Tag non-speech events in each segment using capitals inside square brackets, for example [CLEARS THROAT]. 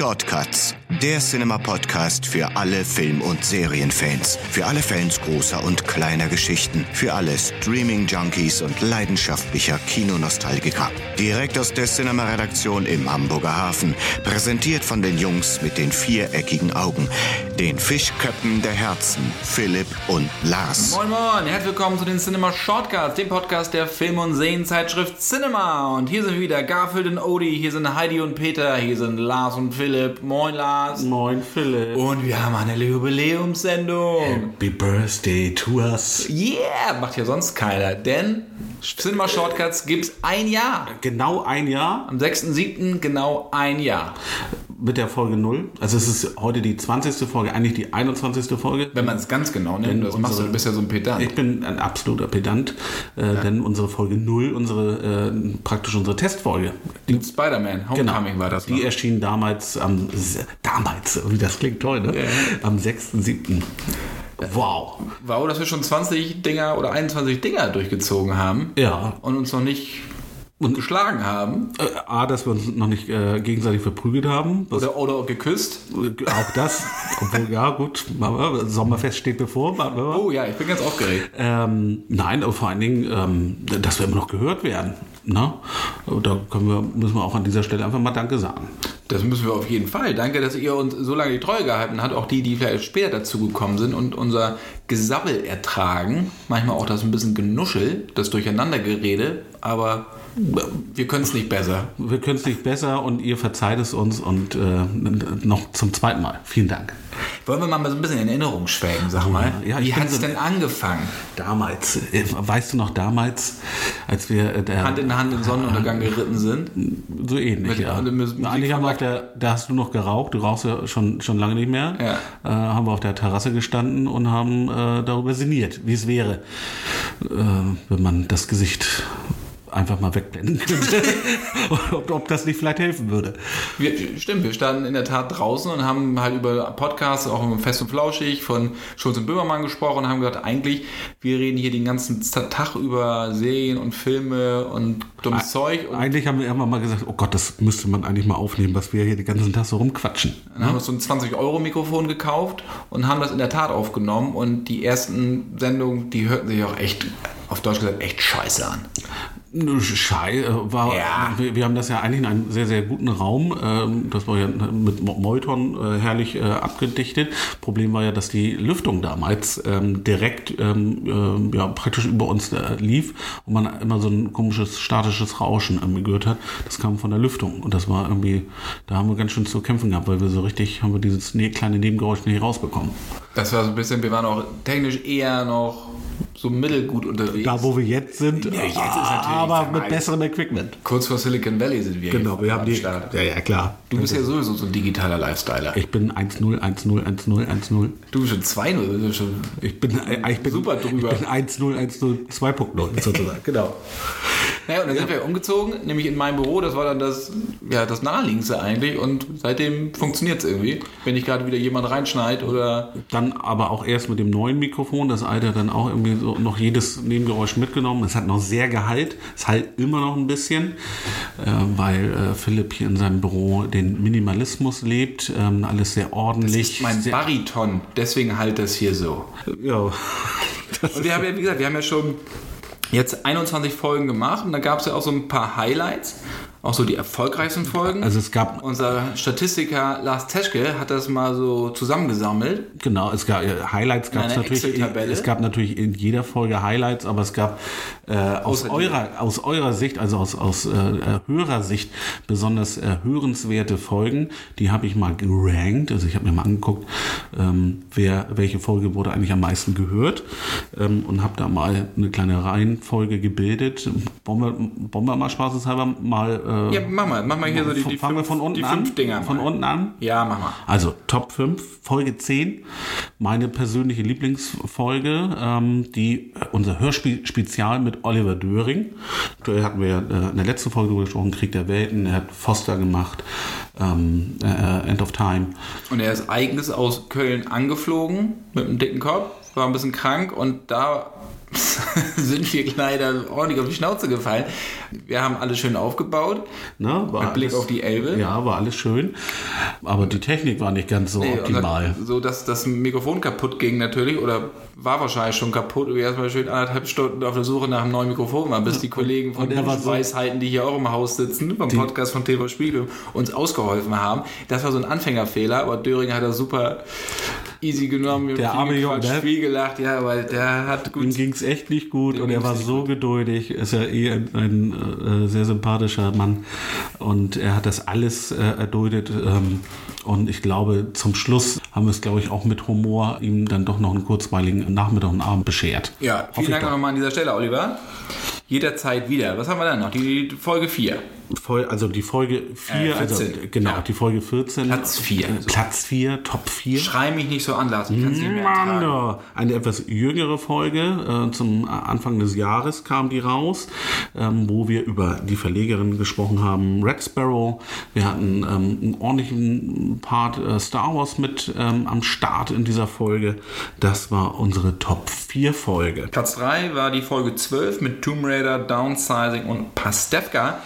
Shortcuts, der Cinema-Podcast für alle Film- und Serienfans. Für alle Fans großer und kleiner Geschichten. Für alle Streaming-Junkies und leidenschaftlicher Kinonostalgiker. Direkt aus der Cinema-Redaktion im Hamburger Hafen. Präsentiert von den Jungs mit den viereckigen Augen. Den Fischköppen der Herzen. Philipp und Lars. Moin Moin, herzlich willkommen zu den Cinema Shortcuts, dem Podcast der Film- und Serienzeitschrift Cinema. Und hier sind wieder Garfield und Odie, hier sind Heidi und Peter, hier sind Lars und Philipp. Moin Lars. Moin Philipp. Und wir haben eine Jubiläumssendung. Happy Birthday to us. Yeah, macht ja sonst keiner, denn Cinema Shortcuts gibt's ein Jahr. Genau ein Jahr Am 6.7. genau ein Jahr. Mit der Folge 0. Also es ist heute die 20. Folge, eigentlich die 21. Folge. Wenn man es ganz genau nimmt, das machst du, du bist ja so ein Pedant. Ich bin ein absoluter Pedant, äh, denn unsere Folge 0, unsere, äh, praktisch unsere Testfolge, Die Spider-Man, Homecoming war das noch. die erschien damals am, damals, wie das klingt toll, ne? Am 6.7. Wow. Wow, dass wir schon 20 Dinger oder 21 Dinger durchgezogen haben. Ja. und uns noch nicht geschlagen haben Äh, A, dass wir uns noch nicht äh, gegenseitig verprügelt haben. Oder, oder geküsst. Auch das, obwohl, ja gut, wir, Sommerfest steht bevor. Oh ja, ich bin ganz aufgeregt. Ähm, nein, aber vor allen Dingen, ähm, dass wir immer noch gehört werden. Ne? Da können wir, müssen wir auch an dieser Stelle einfach mal Danke sagen. Das müssen wir auf jeden Fall. Danke, dass ihr uns so lange die Treue gehalten habt. Auch die, die vielleicht später dazugekommen sind und unser Gesabbel ertragen. Manchmal auch das ein bisschen Genuschel, das Durcheinandergerede. Aber wir können es nicht besser. Wir können es nicht besser und ihr verzeiht es uns und äh, noch zum zweiten Mal. Vielen Dank. Wollen wir mal so ein bisschen in Erinnerung schwelgen, sag mal. ja, Wie hat es so- denn angefangen? Damals, äh, weißt du noch damals, als wir äh, Hand in Hand in Sonnenuntergang geritten sind? so ähnlich, Mit- ja. mit Eigentlich haben wir auf der, da hast du noch geraucht, du rauchst ja schon, schon lange nicht mehr. Ja. Äh, haben wir auf der Terrasse gestanden und haben äh, darüber sinniert, wie es wäre, wenn man das Gesicht einfach mal wegblenden könnte. [LAUGHS] ob, ob das nicht vielleicht helfen würde. Wir, stimmt, wir standen in der Tat draußen und haben halt über Podcasts, auch im Fest und Flauschig von Schulz und Böhmermann gesprochen und haben gesagt, eigentlich, wir reden hier den ganzen Tag über Serien und Filme und dummes Zeug und Eigentlich haben wir irgendwann mal gesagt, oh Gott, das müsste man eigentlich mal aufnehmen, was wir hier den ganzen Tag so rumquatschen. dann haben wir so ein 20-Euro-Mikrofon gekauft und haben das in der Tat aufgenommen und die ersten Sendungen, die hörten sich auch echt, auf Deutsch gesagt, echt scheiße an. Schei äh, war, Ja. wir, wir haben das ja eigentlich in einem sehr, sehr guten Raum. Ähm, das war ja mit Mo- Molton äh, herrlich äh, abgedichtet. Problem war ja, dass die Lüftung damals ähm, direkt ähm, ja, praktisch über uns äh, lief und man immer so ein komisches statisches Rauschen irgendwie gehört hat. Das kam von der Lüftung und das war irgendwie, da haben wir ganz schön zu kämpfen gehabt, weil wir so richtig, haben wir dieses ne kleine Nebengeräusch nicht rausbekommen. Das war so ein bisschen, wir waren auch technisch eher noch so mittelgut unterwegs. Da, wo wir jetzt sind, Ja, jetzt aber mit besserem Equipment. Kurz vor Silicon Valley sind wir. Genau, wir haben die. Start. Ja, ja, klar. Du bist ja sowieso so ein digitaler Lifestyler. Ich bin 1-0, 1-0, 1-0, 1-0. Du bist schon 2-0. du bist schon- Ich bin, äh, ich bin Super drüber. Ich bin 1-0, 1-0, 2.0 sozusagen. [LAUGHS] genau. Naja, und dann sind wir umgezogen, nämlich in mein Büro. Das war dann das, ja, das naheliegendste eigentlich. Und seitdem funktioniert es irgendwie. Wenn nicht gerade wieder jemand reinschneit oder. Dann aber auch erst mit dem neuen Mikrofon. Das alte hat dann auch irgendwie so noch jedes Nebengeräusch mitgenommen. Es hat noch sehr Gehalt. Es halt immer noch ein bisschen, äh, weil äh, Philipp hier in seinem Büro den Minimalismus lebt. Ähm, alles sehr ordentlich. Mein sehr, Bariton. Deswegen halt das hier so. ja. Das Und wir haben ja, wie gesagt, wir haben ja schon jetzt 21 Folgen gemacht. Und da gab es ja auch so ein paar Highlights. Auch so die erfolgreichsten Folgen. Also es gab Unser Statistiker Lars Teschke hat das mal so zusammengesammelt. Genau, es gab äh, Highlights gab es natürlich. Es gab natürlich in jeder Folge Highlights, aber es gab äh, aus eurer aus eurer Sicht, also aus aus äh, äh, Hörersicht besonders äh, hörenswerte Folgen. Die habe ich mal gerankt. Also ich habe mir mal angeguckt, ähm, wer welche Folge wurde eigentlich am meisten gehört ähm, und habe da mal eine kleine Reihenfolge gebildet. Wollen wir mal spaßeshalber mal. Äh, Ja, mach mal, mach mal hier so die, die, fangen wir fünf, von unten die an. fünf Dinger. Von mal. unten an. Ja, mach mal. Also Top 5, Folge 10, meine persönliche Lieblingsfolge, ähm, die unser Hörspiel-Spezial mit Oliver Döring. Da hatten wir ja äh, in der letzten Folge drüber gesprochen, Krieg der Welten, er hat Foster gemacht, ähm, äh, End of Time. Und er ist eigenes aus Köln angeflogen mit einem dicken Kopf, war ein bisschen krank und da [LAUGHS] sind wir leider ordentlich auf die Schnauze gefallen. Wir haben alles schön aufgebaut. War Mit Blick alles- auf die Elbe. Ja, war alles schön. Aber die Technik war nicht ganz so Nee, optimal. dann So, dass das Mikrofon kaputt ging natürlich oder war wahrscheinlich schon kaputt wir erstmal schön anderthalb Stunden auf der Suche nach einem neuen Mikrofon waren, bis die Kollegen von so- Weisheiten, die hier auch im Haus sitzen, beim Podcast von TV Spiegel, uns ausgeholfen haben. Das war so ein Anfängerfehler, aber Döring hat das super easy genommen. Der arme Junge, ne? viel gelacht, ja, aber der hat gut Ihm ging es echt nicht gut Dem und er war so geduldig. Ist ja eh ein, ein äh, sehr sympathischer Mann und er hat das alles äh, erduldet. Ähm, und ich glaube, zum Schluss haben wir es, glaube ich, auch mit Humor ihm dann doch noch einen kurzweiligen Nachmittag und Abend beschert. Ja, vielen Dank nochmal an dieser Stelle, Oliver. Jederzeit wieder. Was haben wir dann noch? Die Folge 4. Voll, also die Folge 4, Äh, also 14. genau, Ja. die Folge 14. Platz vier. Äh, Platz 4, Top 4. Schrei mich nicht so an, Lars. Ich kann es nicht mehr Mann, ertragen. da. eine etwas jüngere Folge. Äh, zum Anfang des Jahres kam die raus, ähm, wo wir über die Verlegerin gesprochen haben, Red Sparrow. Wir hatten ähm, einen ordentlichen Part äh, Star Wars mit ähm, am Start in dieser Folge. Das war unsere Top 4 Folge. Platz 3 war die Folge 12 mit Tomb Raider, Downsizing und Pastewka.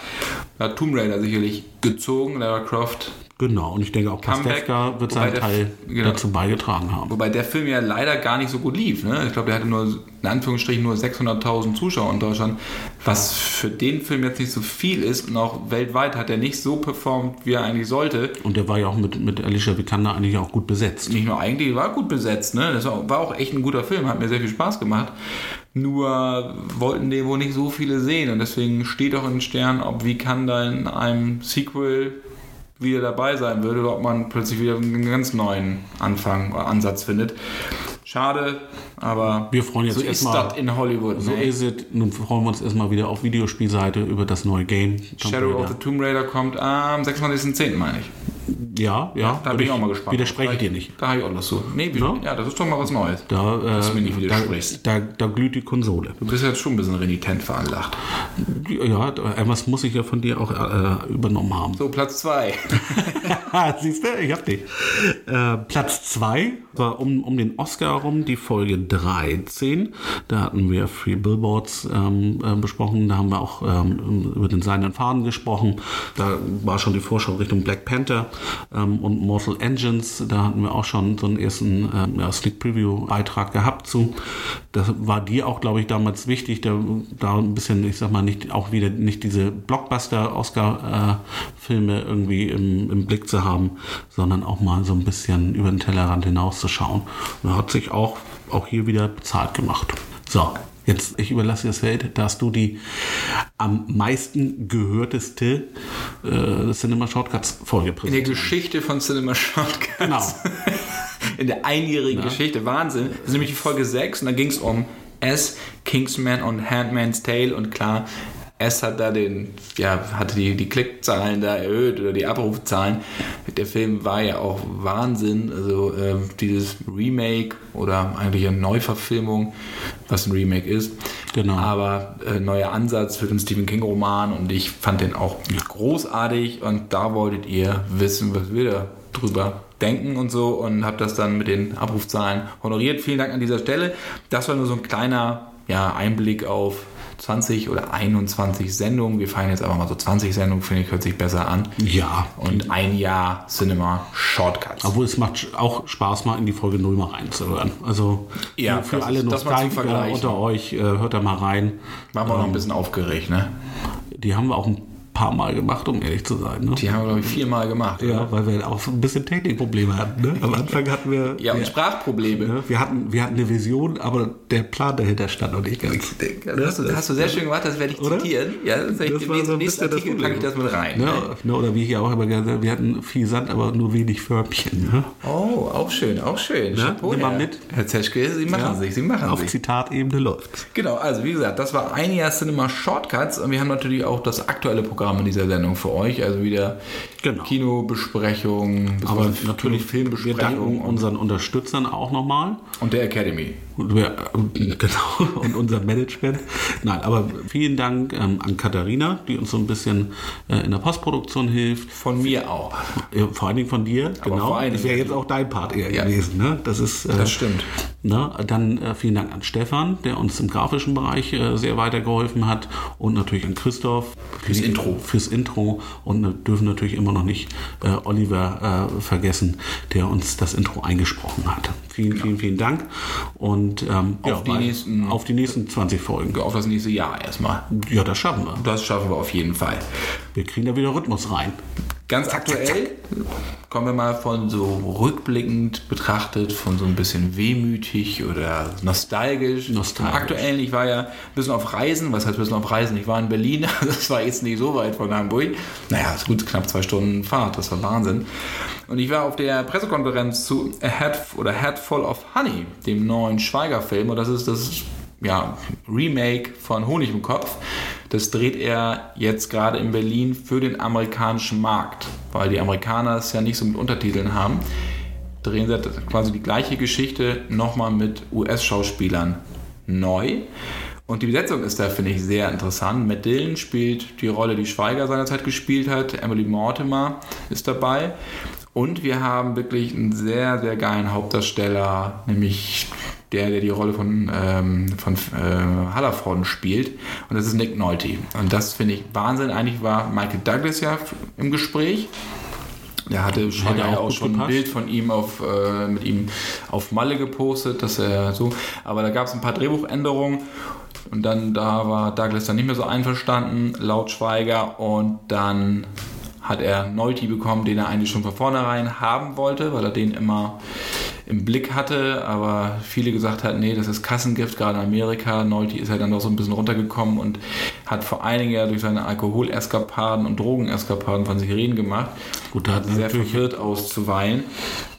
Da hat Tomb Raider sicherlich gezogen, Lara Croft. Genau, und ich denke auch Comeback, Pastewka wird seinen der- Teil genau. dazu beigetragen haben. Wobei der Film ja leider gar nicht so gut lief. Ne? Ich glaube, der hatte nur, in Anführungsstrichen, nur 600.000 Zuschauer in Deutschland. Was für den Film jetzt nicht so viel ist. Und auch weltweit hat er nicht so performt, wie er eigentlich sollte. Und der war ja auch mit, mit Alicia Vikander eigentlich auch gut besetzt. nicht nur eigentlich, war gut besetzt, ne? Das war, auch echt ein guter Film, hat mir sehr viel Spaß gemacht. Nur wollten den wohl nicht so viele sehen und deswegen steht auch in den Sternen, ob wie kann da in einem Sequel wieder dabei sein würde oder ob man plötzlich wieder einen ganz neuen Anfang oder Ansatz findet. Schade, aber Wir freuen jetzt so ist das in Hollywood. So ne? ist es. Nun freuen wir uns erstmal wieder auf Videospielseite über das neue Game. Shadow of the Tomb Raider kommt am 26.10. meine ich. Ja, ja. Da bin ich auch mal gespannt. Widerspreche ich Da- dir nicht. Da habe ich auch Lust zu. Nee, wie, Ja? ja, das ist doch mal was Neues. Da, äh, Dass du mir nicht da, widersprichst. da, da glüht die Konsole. Du bist jetzt schon ein bisschen renitent veranlagt. Ja, da- etwas muss ich ja von dir auch äh, übernommen haben. So, Platz 2. [LAUGHS] Siehst du, ich hab dich. Äh, Platz 2 war um, um den Oscar herum die Folge 13. Da hatten wir Free Billboards ähm, äh, besprochen. Da haben wir auch ähm, über den seinen Faden gesprochen. Da war schon die Vorschau Richtung Black Panther ähm, und Mortal Engines. Da hatten wir auch schon so einen ersten ja, Sneak Preview Beitrag gehabt zu. Das war dir auch, glaube ich, damals wichtig, da, da ein bisschen, ich sag mal, nicht auch wieder nicht diese Blockbuster-Oscar-Filme irgendwie im, im Blick zu haben, sondern auch mal so ein bisschen über den Tellerrand hinauszuschauen. Und hat sich auch, auch hier wieder bezahlt gemacht. So, jetzt, ich überlasse dir das Feld, da hast du die am meisten gehörteste äh, Cinema Shortcuts Folge In der präsentiert. Geschichte von Cinema Shortcuts. Genau. [LAUGHS] In der einjährigen Geschichte. Wahnsinn. Das ist nämlich die Folge 6 und da ging es um S, Kingsman und Handman's Tale und klar, S hat da den, ja, hatte die, die Klickzahlen da erhöht oder die Abrufzahlen. Der Film war ja auch Wahnsinn. Also äh, dieses Remake oder eigentlich eine Neuverfilmung, was ein Remake ist. Genau. Aber äh, neuer Ansatz für den Stephen King Roman und ich fand den auch großartig und da wolltet ihr wissen, was wir da drüber denken und so und habe das dann mit den Abrufzahlen honoriert. Vielen Dank an dieser Stelle. Das war nur so ein kleiner ja, Einblick auf 20 oder 21 Sendungen. Wir feiern jetzt aber mal so 20 Sendungen, finde ich, hört sich besser an. Ja, Und ein Jahr Cinema Shortcuts. Obwohl es macht auch Spaß, mal in die Folge 0 mal reinzuhören. Also Ja, für alle ist- Nostalgiker unter euch, äh, hört da mal rein. Waren wir noch ein bisschen aufgeregt, ne? Die haben wir auch ein paar Mal gemacht, um ehrlich zu sein. Ne? Die haben wir, glaube ich, viermal gemacht. Ja, oder? weil wir auch so ein bisschen Technikprobleme hatten. Ne? Am Anfang hatten wir. Ja, und wir, Sprachprobleme. ne? wir, hatten, wir hatten eine Vision, aber der Plan dahinter stand noch nicht ganz. Das hast, du, das hast du sehr schön gemacht, das werde ich Oder? zitieren. Ja, das werde ich Das nächsten, so nächsten Artikel packe ich das mit rein. Ne? Ne? Oder wie ich ja auch immer gerne sage, wir hatten viel Sand, aber nur wenig Förmchen. Ne? Oh, auch schön, auch schön. Chapeau, nimm mal mit. Herr Zeschke, Sie machen sich, Sie machen Auf sich. Zitatebene läuft. Genau, also wie gesagt, das war ein Jahr Cinema Shortcuts und wir haben natürlich auch das aktuelle Programm in dieser Sendung für euch. Also wieder Genau. Kinobesprechungen, Aber natürlich, wir Filmbesprechungen danken und, unseren Unterstützern auch nochmal. und der Academy. Und wir, äh, [LAUGHS] genau, und unser Management. Nein, aber vielen Dank ähm, an Katharina, die uns so ein bisschen äh, in der Postproduktion hilft. Von mir auch. Ja, vor allen Dingen von dir, genau. vor allen Das wäre jetzt auch dein Part eher Ja. gewesen. Ne? Das ist. Äh, Das stimmt. Ne? Dann äh, vielen Dank an Stefan, der uns im grafischen Bereich äh, sehr weitergeholfen hat. Und natürlich an Christoph Fürs die- Intro. Fürs Intro. Und äh, dürfen natürlich immer noch nicht äh, Oliver äh, vergessen, der uns das Intro eingesprochen hat. Vielen, vielen, vielen Dank. Und ähm, Auf die weil- nächsten- auf die nächsten 20 Folgen. Auf das nächste Jahr erstmal. Ja, das schaffen wir. Das schaffen wir auf jeden Fall. Wir kriegen da wieder Rhythmus rein. Ganz aktuell kommen wir mal von so rückblickend betrachtet, von so ein bisschen wehmütig oder nostalgisch. Nostalgisch. Zum Aktuellen, ich war ja ein bisschen auf Reisen. Was heißt ein bisschen auf Reisen? Ich war in Berlin. [LAUGHS] Das war jetzt nicht so weit von Hamburg. Naja, ist gut, knapp zwei Stunden Fahrt. Das war Wahnsinn. Und ich war auf der Pressekonferenz zu A Head oder Head Full of Honey, dem neuen Schweiger-Film. Und das ist das ja, Remake von Honig im Kopf. Das dreht er jetzt gerade in Berlin für den amerikanischen Markt, weil die Amerikaner es ja nicht so mit Untertiteln haben. Drehen sie quasi die gleiche Geschichte nochmal mit US-Schauspielern neu. Und die Besetzung ist da, finde ich, sehr interessant. Matt Dillon spielt die Rolle, die Schweiger seinerzeit gespielt hat. Emily Mortimer ist dabei. Und wir haben wirklich einen sehr, sehr geilen Hauptdarsteller, nämlich der, der die Rolle von, ähm, von äh, Hallerforden spielt. Und das ist Nick Nolte. Und das finde ich Wahnsinn. Eigentlich war Michael Douglas ja im Gespräch. Der hatte schon, ja auch schon ein. Bild von ihm auf, äh, mit ihm auf Malle gepostet, dass er so. Aber da gab es ein paar Drehbuchänderungen. Und dann da war Douglas dann nicht mehr so einverstanden, laut Schweiger. Und dann hat er Nolte bekommen, den er eigentlich schon von vornherein haben wollte, weil er den immer im Blick hatte, aber viele gesagt hatten, nee, das ist Kassengift, gerade in Amerika. Nolte ist ja dann doch so ein bisschen runtergekommen und hat vor allen Dingen ja durch seine Alkoholeskapaden und Drogeneskapaden von sich reden gemacht. Gut, da hat sehr verwirrt auszuweilen.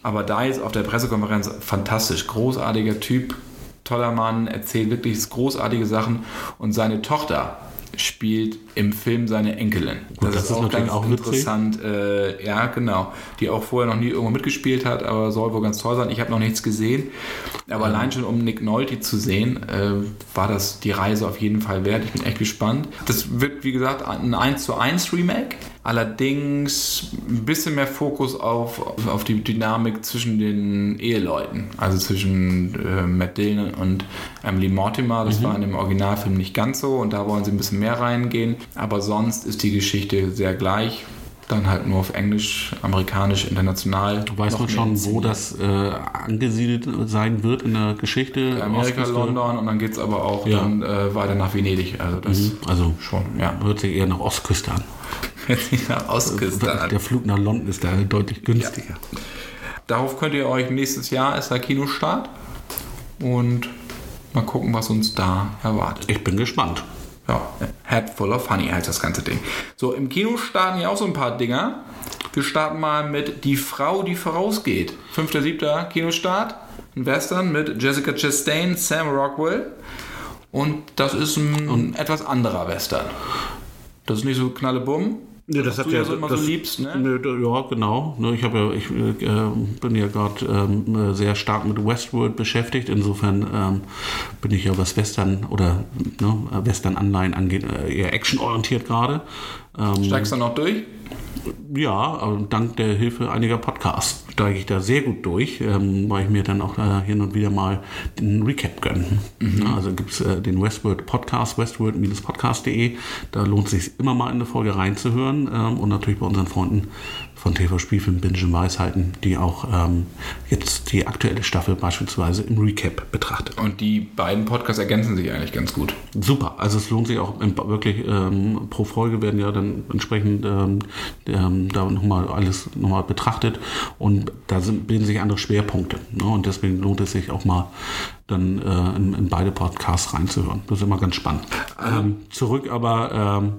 Aber da jetzt auf der Pressekonferenz fantastisch, großartiger Typ, toller Mann, erzählt wirklich großartige Sachen und seine Tochter spielt im Film seine Enkelin. Gut, das ist natürlich auch witzig. interessant. Äh, ja, genau. Die auch vorher noch nie irgendwo mitgespielt hat, aber soll wohl ganz toll sein. Ich habe noch nichts gesehen. Aber allein schon, um Nick Nolte zu sehen, äh, war das die Reise auf jeden Fall wert. Ich bin echt gespannt. Das wird, wie gesagt, ein 1 zu 1 Remake. Allerdings ein bisschen mehr Fokus auf, auf die Dynamik zwischen den Eheleuten. Also zwischen äh, Matt Dillon und Emily Mortimer. Das war in dem Originalfilm nicht ganz so. Und da wollen sie ein bisschen mehr reingehen. Aber sonst ist die Geschichte sehr gleich. Dann halt nur auf Englisch, amerikanisch, international. Weiß Noch man mehr schon, wo das äh, angesiedelt sein wird in der Geschichte? Amerika, Ostküste? London und dann geht es aber auch Ja. dann äh, weiter nach Venedig. Also das Also schon, ja. hört sich eher nach Ostküste an. [LAUGHS] nach Ostküste an. Der Flug nach London ist da deutlich günstiger. Darauf könnt ihr euch nächstes Jahr ist der Kinostart und mal gucken, was uns da erwartet. Ich bin gespannt. Ja, Head Full of Honey heißt das ganze Ding. So, im Kino starten ja auch so ein paar Dinger. Wir starten mal mit Die Frau, die vorausgeht. 5.7. Kinostart. Ein Western mit Jessica Chastain, Sam Rockwell. Und das ist ein etwas anderer Western. Das ist nicht so knallebumm. Ja, das was du ja so immer so liebst, ne? Da- ja, genau. Ne, Ich, ja, ich äh, bin ja gerade ähm, sehr stark mit Westworld beschäftigt. Insofern ähm, bin ich ja, was Western oder ne, Western-Anleihen angeht, äh, eher actionorientiert gerade. Ähm, Steigst du noch durch? Ja, aber dank der Hilfe einiger Podcasts steige ich da sehr gut durch, ähm, weil ich mir dann auch äh, hin und wieder mal den Recap gönne. Ja, also gibt es äh, den Westworld Podcast, westworld-podcast.de. Da lohnt es sich immer mal in eine Folge reinzuhören ähm, und natürlich bei unseren Freunden von TV Spielfilm Binge Weisheiten, die auch ähm, jetzt die aktuelle Staffel beispielsweise im Recap betrachtet. Und die beiden Podcasts ergänzen sich eigentlich ganz gut. Super, also es lohnt sich auch wirklich ähm, pro Folge werden ja dann entsprechend ähm, ähm, da nochmal alles nochmal betrachtet und da sind, bilden sich andere Schwerpunkte ne? und deswegen lohnt es sich auch mal dann äh, in, in beide Podcasts reinzuhören. Das ist immer ganz spannend. Ähm, zurück aber ähm,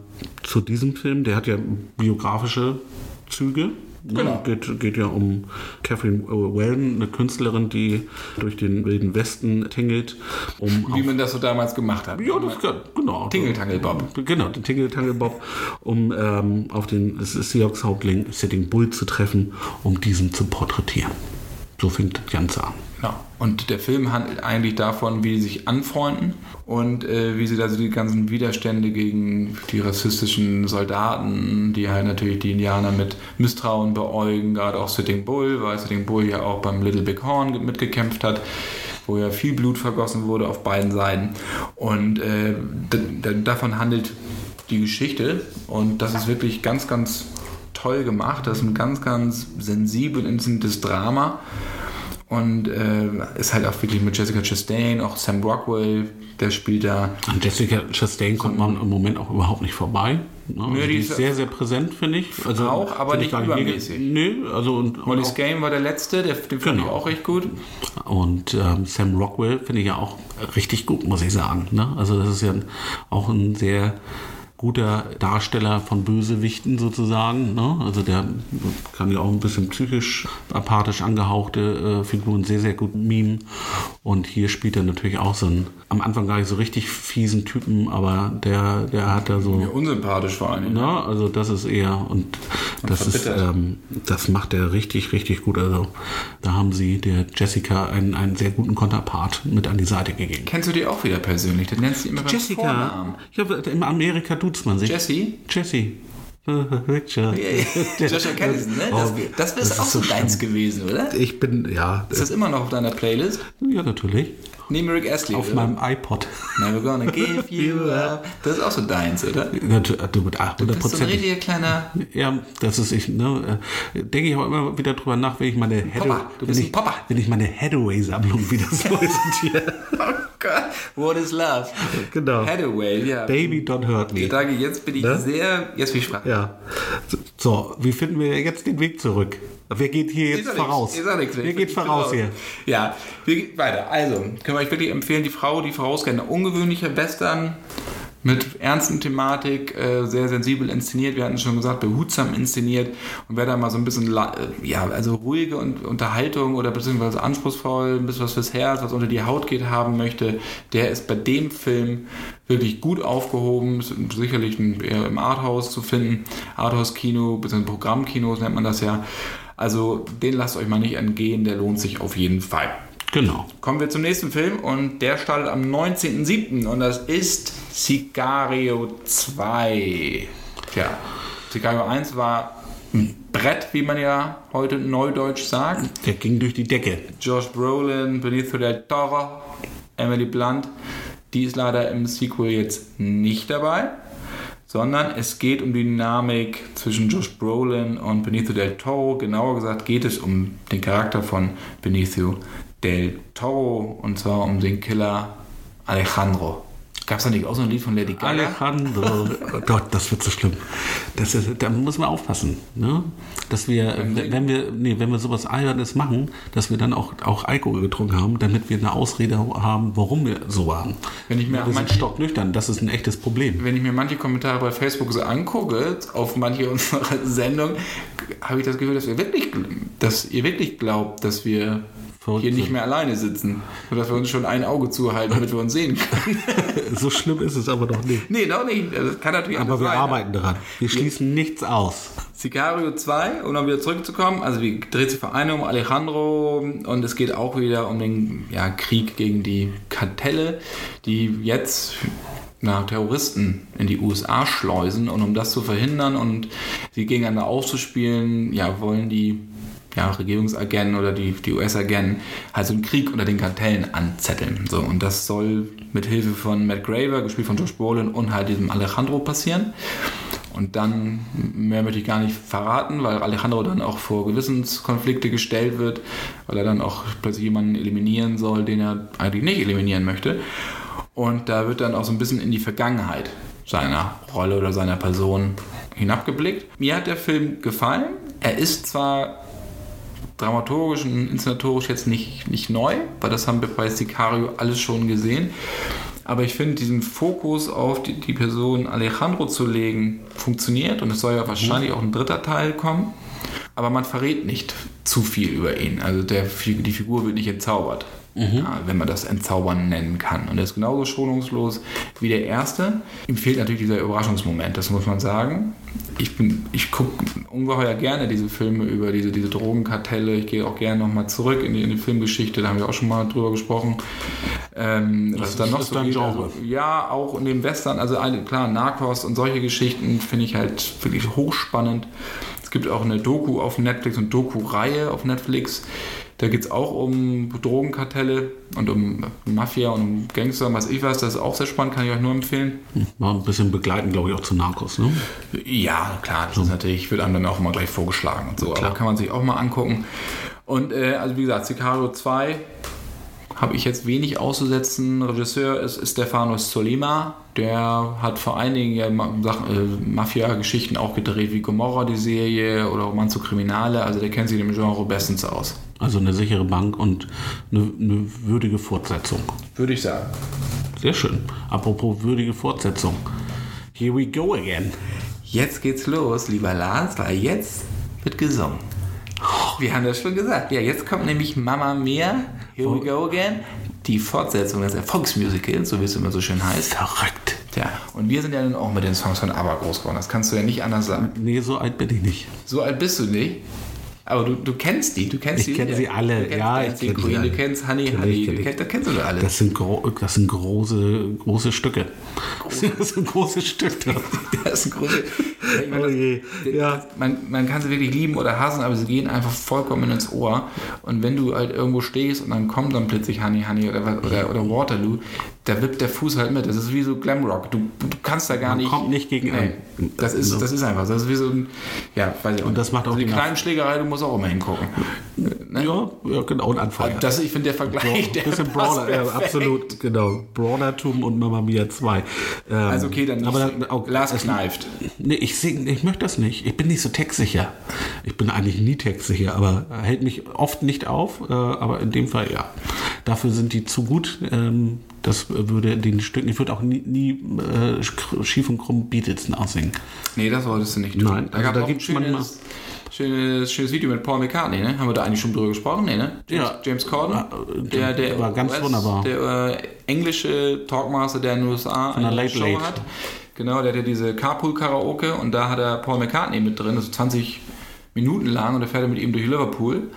zu diesem Film, der hat ja biografische Züge. Ne? Genau. Geht, geht ja um Catherine Wellen, eine Künstlerin, die durch den wilden Westen tingelt, um Wie man das so damals gemacht hat. ja, das genau. Tingeltangelbob. Genau, den Tingeltangelbob, um ähm, auf den Seahawks-Hauptling Sitting Bull zu treffen, um diesen zu porträtieren. So fängt das Ganze an. Genau. Und der Film handelt eigentlich davon, wie sie sich anfreunden und äh, wie sie da so die ganzen Widerstände gegen die rassistischen Soldaten, die halt natürlich die Indianer mit Misstrauen beäugen, gerade auch Sitting Bull, weil Sitting Bull ja auch beim Little Big Horn mitgekämpft hat wo ja viel Blut vergossen wurde auf beiden Seiten. Und äh, davon handelt die Geschichte. Und das ist wirklich ganz, ganz toll gemacht. Das ist ein ganz, ganz sensibel inszeniertes Drama. Und äh, ist halt auch wirklich mit Jessica Chastain, auch Sam Rockwell, der spielt da. An Jessica Chastain kommt man im Moment auch überhaupt nicht vorbei. Ne? Also die die ist- sehr, sehr präsent, finde ich. Also, Auch, aber finde nicht ich übermäßig. Nö, also und, und, Molly's Game war der letzte, der, den ich Genau. auch recht gut. und ähm, Sam Rockwell finde ich ja auch richtig gut, muss ich sagen. Ne? Also das ist ja auch ein sehr guter Darsteller von Bösewichten sozusagen. Ne? Also der kann ja auch ein bisschen psychisch apathisch angehauchte äh, Figuren sehr, sehr gut mimen. Und hier spielt er natürlich auch so einen, am Anfang gar nicht so richtig fiesen Typen, aber der, der hat da so... Ja, unsympathisch vor allem. Na, also das ist eher und das ist verbittert. ähm, das macht er richtig richtig gut. Also da haben sie der Jessica einen, einen sehr guten Konterpart mit an die Seite gegeben. Kennst du die auch wieder persönlich? Dann nennst du immer beim Jessica, Vornamen. ja, in Amerika duzt man sich. Jessie? Jessie. Richard. [LAUGHS] Joshua Caddison, ne? Das, Oh, das das auch ist so so deins gewesen, oder? Ich bin ja, Ist das immer noch auf deiner Playlist? ja natürlich Neben Rick Astley. auf oder? meinem iPod. Never gonna give you [LAUGHS] up. Das ist auch so deins, oder? Natürlich, du mit 100 Du bist so ein Prozent. richtiger kleiner Ja, das ist ich, ne, äh, denke ich auch immer wieder drüber nach, wenn ich meine Hathaway, Du wenn bist ein ich, Popper. wenn ich meine Hathaway-Sammlung wieder so [LAUGHS] präsentiere. Gott, what is love? Genau. Hathaway, ja. Baby, don't hurt me. Danke, jetzt bin ich Ne? sehr, jetzt bin ich sprachlos. Ja. So, wie finden wir jetzt den Weg zurück? Wer geht hier jetzt voraus? nichts, Wer geht voraus raus. hier? Ja, wir gehen weiter. Also, können wir euch wirklich empfehlen, die Frau, die vorausgeht, eine ungewöhnliche Western mit ernsten Thematik, äh, sehr sensibel inszeniert. Wir hatten schon gesagt, behutsam inszeniert. Und wer da mal so ein bisschen, äh, ja, also ruhige und Unterhaltung oder beziehungsweise anspruchsvoll, ein bisschen was fürs Herz, was unter die Haut geht, haben möchte, der ist bei dem Film wirklich gut aufgehoben. Ist sicherlich eher im Arthouse zu finden. Arthouse-Kino, beziehungsweise Programmkinos nennt man das ja. Also den lasst euch mal nicht entgehen, der lohnt sich auf jeden Fall. Genau. Kommen wir zum nächsten Film und der startet am 19.07. und das ist Sicario 2. Tja, Sicario 1 war ein Brett, wie man ja heute neudeutsch sagt. Der ging durch die Decke. Josh Brolin, Benicio del Toro, Emily Blunt. Die ist leider im Sequel jetzt nicht dabei, sondern es geht um die Dynamik zwischen Josh Brolin und Benicio del Toro. Genauer gesagt geht es um den Charakter von Benicio del Toro und zwar um den Killer Alejandro. Gab es da nicht auch so ein Lied von Lady Gaga? Alejandro. [LAUGHS] oh Gott, das wird so schlimm. Das ist, da muss man aufpassen, ne? Dass wir, wenn, wir, nee, wenn wir sowas Albernes machen, dass wir dann auch, auch Alkohol getrunken haben, damit wir eine Ausrede haben, warum wir so waren. Wenn ich mir wir sind manche- stocknüchtern, das ist ein echtes Problem. wenn ich mir manche Kommentare bei Facebook so angucke, auf manche unserer Sendungen, habe ich das Gefühl, dass, wir wirklich, dass ihr wirklich glaubt, dass wir Verrückt hier nicht mehr alleine sitzen. Und dass wir uns schon ein Auge zuhalten, damit wir uns sehen können. [LAUGHS] So schlimm ist es aber doch nicht. nee, noch nicht. Das kann natürlich Aber wir sein. arbeiten daran. Wir schließen nichts aus. Sicario 2, um dann wieder zurückzukommen, also wie dreht sich vor um Alejandro und es geht auch wieder um den ja, Krieg gegen die Kartelle, die jetzt na, Terroristen in die USA schleusen und um das zu verhindern und sie gegeneinander auszuspielen, ja, wollen die ja, Regierungsagenten oder die, die US-Agenten halt so einen Krieg unter den Kartellen anzetteln. So, und das soll mit Hilfe von Matt Graver, gespielt von Josh Brolin und halt diesem Alejandro passieren. Und dann, mehr möchte ich gar nicht verraten, weil Alejandro dann auch vor Gewissenskonflikte gestellt wird, weil er dann auch plötzlich jemanden eliminieren soll, den er eigentlich nicht eliminieren möchte. Und da wird dann auch so ein bisschen in die Vergangenheit seiner Rolle oder seiner Person hinabgeblickt. Mir hat der Film gefallen. Er ist zwar dramaturgisch und inszenatorisch jetzt nicht, nicht neu, weil das haben wir bei Sicario alles schon gesehen. Aber ich finde, diesen Fokus auf die, die Person Alejandro zu legen, funktioniert und es soll ja wahrscheinlich auch ein dritter Teil kommen. Aber man verrät nicht zu viel über ihn. Also der, die Figur wird nicht entzaubert. Ja, wenn man das Entzaubern nennen kann. Und er ist genauso schonungslos wie der erste. Ihm fehlt natürlich dieser Überraschungsmoment, das muss man sagen. Ich, ich gucke ungeheuer gerne diese Filme über diese, diese Drogenkartelle. Ich gehe auch gerne nochmal zurück in die, in die Filmgeschichte, da haben wir auch schon mal drüber gesprochen. Ähm, was dann noch so geht, also, ja, auch in dem Western, also klar, Narcos und solche Geschichten finde ich halt wirklich hochspannend. Es gibt auch eine Doku auf Netflix und Doku-Reihe auf Netflix da geht es auch um Drogenkartelle und um Mafia und um Gangster, was ich weiß. Das ist auch sehr spannend, kann ich euch nur empfehlen. Mal ein bisschen begleiten, glaube ich, auch zu Narcos, ne? Ja, klar, das so. ist natürlich, wird einem dann auch immer gleich vorgeschlagen und so. Klar. Aber kann man sich auch mal angucken. Und äh, also wie gesagt, Sicario 2 habe ich jetzt wenig auszusetzen. Regisseur ist Stefano Solima. Der hat vor einigen Jahren äh, Mafia-Geschichten auch gedreht, wie Gomorra, die Serie, oder Romanzo Kriminale. Also der kennt sich im Genre bestens aus. Also eine sichere Bank und eine, eine würdige Fortsetzung. Würde ich sagen. Sehr schön. Apropos würdige Fortsetzung. Here we go again. Jetzt geht's los, lieber Lars, weil jetzt wird gesungen. Wir haben das schon gesagt. Ja, jetzt kommt nämlich Mama Mia, Here We Go Again, die Fortsetzung des Erfolgsmusicals, so wie es immer so schön heißt. Verrückt. Ja, und wir sind ja nun auch mit den Songs von ABBA groß geworden. Das kannst du ja nicht anders sagen. Nee, so alt bin ich nicht. So alt bist du nicht? Aber du, du kennst die, du kennst ich die. Ich kenne sie alle, du ja. Ich kenn Queen, du kennst Honey Honey, du kennst, das kennst du alle. Das sind, gro das sind große, große Stücke. Große. [LAUGHS] Das sind große Stücke. [LAUGHS] das sind große. Ja, ich meine, oh das, ja. man, man kann sie wirklich lieben oder hassen, aber sie gehen einfach vollkommen ins Ohr. Und wenn du halt irgendwo stehst und dann kommt dann plötzlich Honey Honey oder, oder, oder Waterloo, da wippt der Fuß halt mit. Das ist wie so Glamrock. Du, du kannst da gar Man nicht. kommt nicht gegen nee, das ist, das ist einfach. Das ist wie so ein. Ja, weiß ich Und das macht auch also die kleinen Schlägerei, du musst auch immer hingucken. Ne? Ja, ja, genau. Und Anfang. Das, ich finde der Vergleich. Bra bisschen Brawler, ja, absolut, genau. Brawlertum und Mamma Mia 2. Ähm, also, okay, dann. Aber dann, auch, Lars kneift. Nee, ich, sing, ich möchte das nicht. Ich bin nicht so textsicher. Ich bin eigentlich nie textsicher, aber hält mich oft nicht auf. Äh, aber in dem Fall ja. Dafür sind die zu gut. Ähm, das würde den Stücken, ich würde auch nie, nie äh, schief und krumm Beatles nachsingen. Nee, das solltest du nicht tun. Nein, da, also da gibt es manchmal. Schönes, schönes Video mit Paul McCartney, ne? Haben wir da eigentlich schon drüber gesprochen? Nee, ne? James, ja. James Corden. Der, der war ganz US, wunderbar. Der äh, englische Talkmaster, der in den USA Von eine Late Show Late. hat. Genau, der hat ja diese Carpool-Karaoke und da hat er Paul McCartney mit drin, also 20 Minuten lang und da fährt er mit ihm durch Liverpool.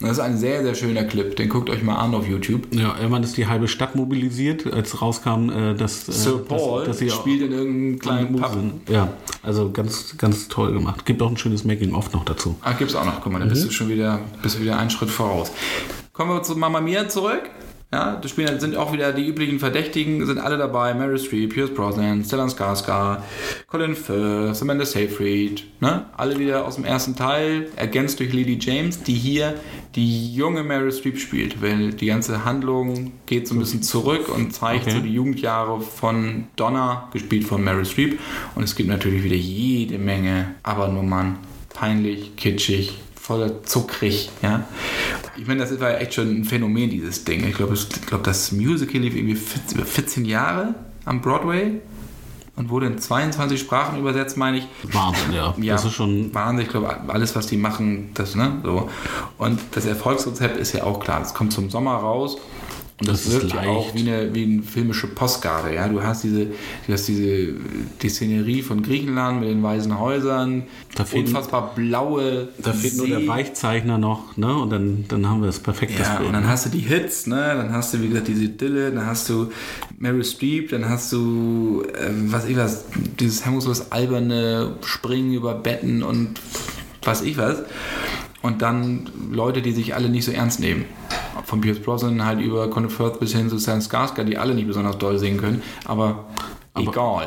Das ist ein sehr, sehr schöner Clip. Den guckt euch mal an auf YouTube. Ja, irgendwann ist die halbe Stadt mobilisiert, als rauskam, äh, dass äh, Sir Paul dass, dass spielt in irgendeinem kleinen Pub. Sind. Ja, also ganz, ganz toll gemacht. Gibt auch ein schönes Making-of noch dazu. Ach, gibt's auch noch. Guck mal, da mhm. bist du schon wieder, bist du wieder einen Schritt voraus. Kommen wir zu Mama Mia zurück. Ja, das Spiel sind auch wieder die üblichen Verdächtigen, sind alle dabei. Mary Streep, Pierce Brosnan, Stellan Skarsgård, Colin Firth, Amanda Seyfried, ne? Alle wieder aus dem ersten Teil, ergänzt durch Lily James, die hier die junge Mary Streep spielt, weil die ganze Handlung geht so ein bisschen zurück und zeigt okay. so die Jugendjahre von Donna, gespielt von Mary Streep. Und es gibt natürlich wieder jede Menge, aber nur Mann, peinlich, kitschig, voll zuckrig, ja. Ich meine, das war echt schon ein Phänomen, dieses Ding. Ich glaube, glaub, das Musical lief irgendwie 14, 14 Jahre am Broadway und wurde in 22 Sprachen übersetzt, meine ich. Wahnsinn, ja. ja das ist schon Wahnsinn. Ich glaube, alles, was die machen, das, ne, so. Und das Erfolgsrezept ist ja auch klar. Es kommt zum Sommer raus und das, das wirkt ja auch wie eine, wie eine filmische Postkarte. Ja? Du hast diese, du hast diese die Szenerie von Griechenland mit den weißen Häusern, da fehlt, unfassbar blaue. Da fehlt See. nur der Weichzeichner noch, ne? Und dann, dann haben wir das perfekte ja, Und dann hast du die Hits, ne? Dann hast du, wie gesagt, diese Dille, dann hast du Mary Streep, dann hast du, äh, was ich was, dieses hemmungslos alberne Springen über Betten und was ich was. Und dann Leute, die sich alle nicht so ernst nehmen von Pierce Brosnan halt über Conor Firth bis hin zu Sam Skarsgård, die alle nicht besonders doll singen können, aber, aber egal.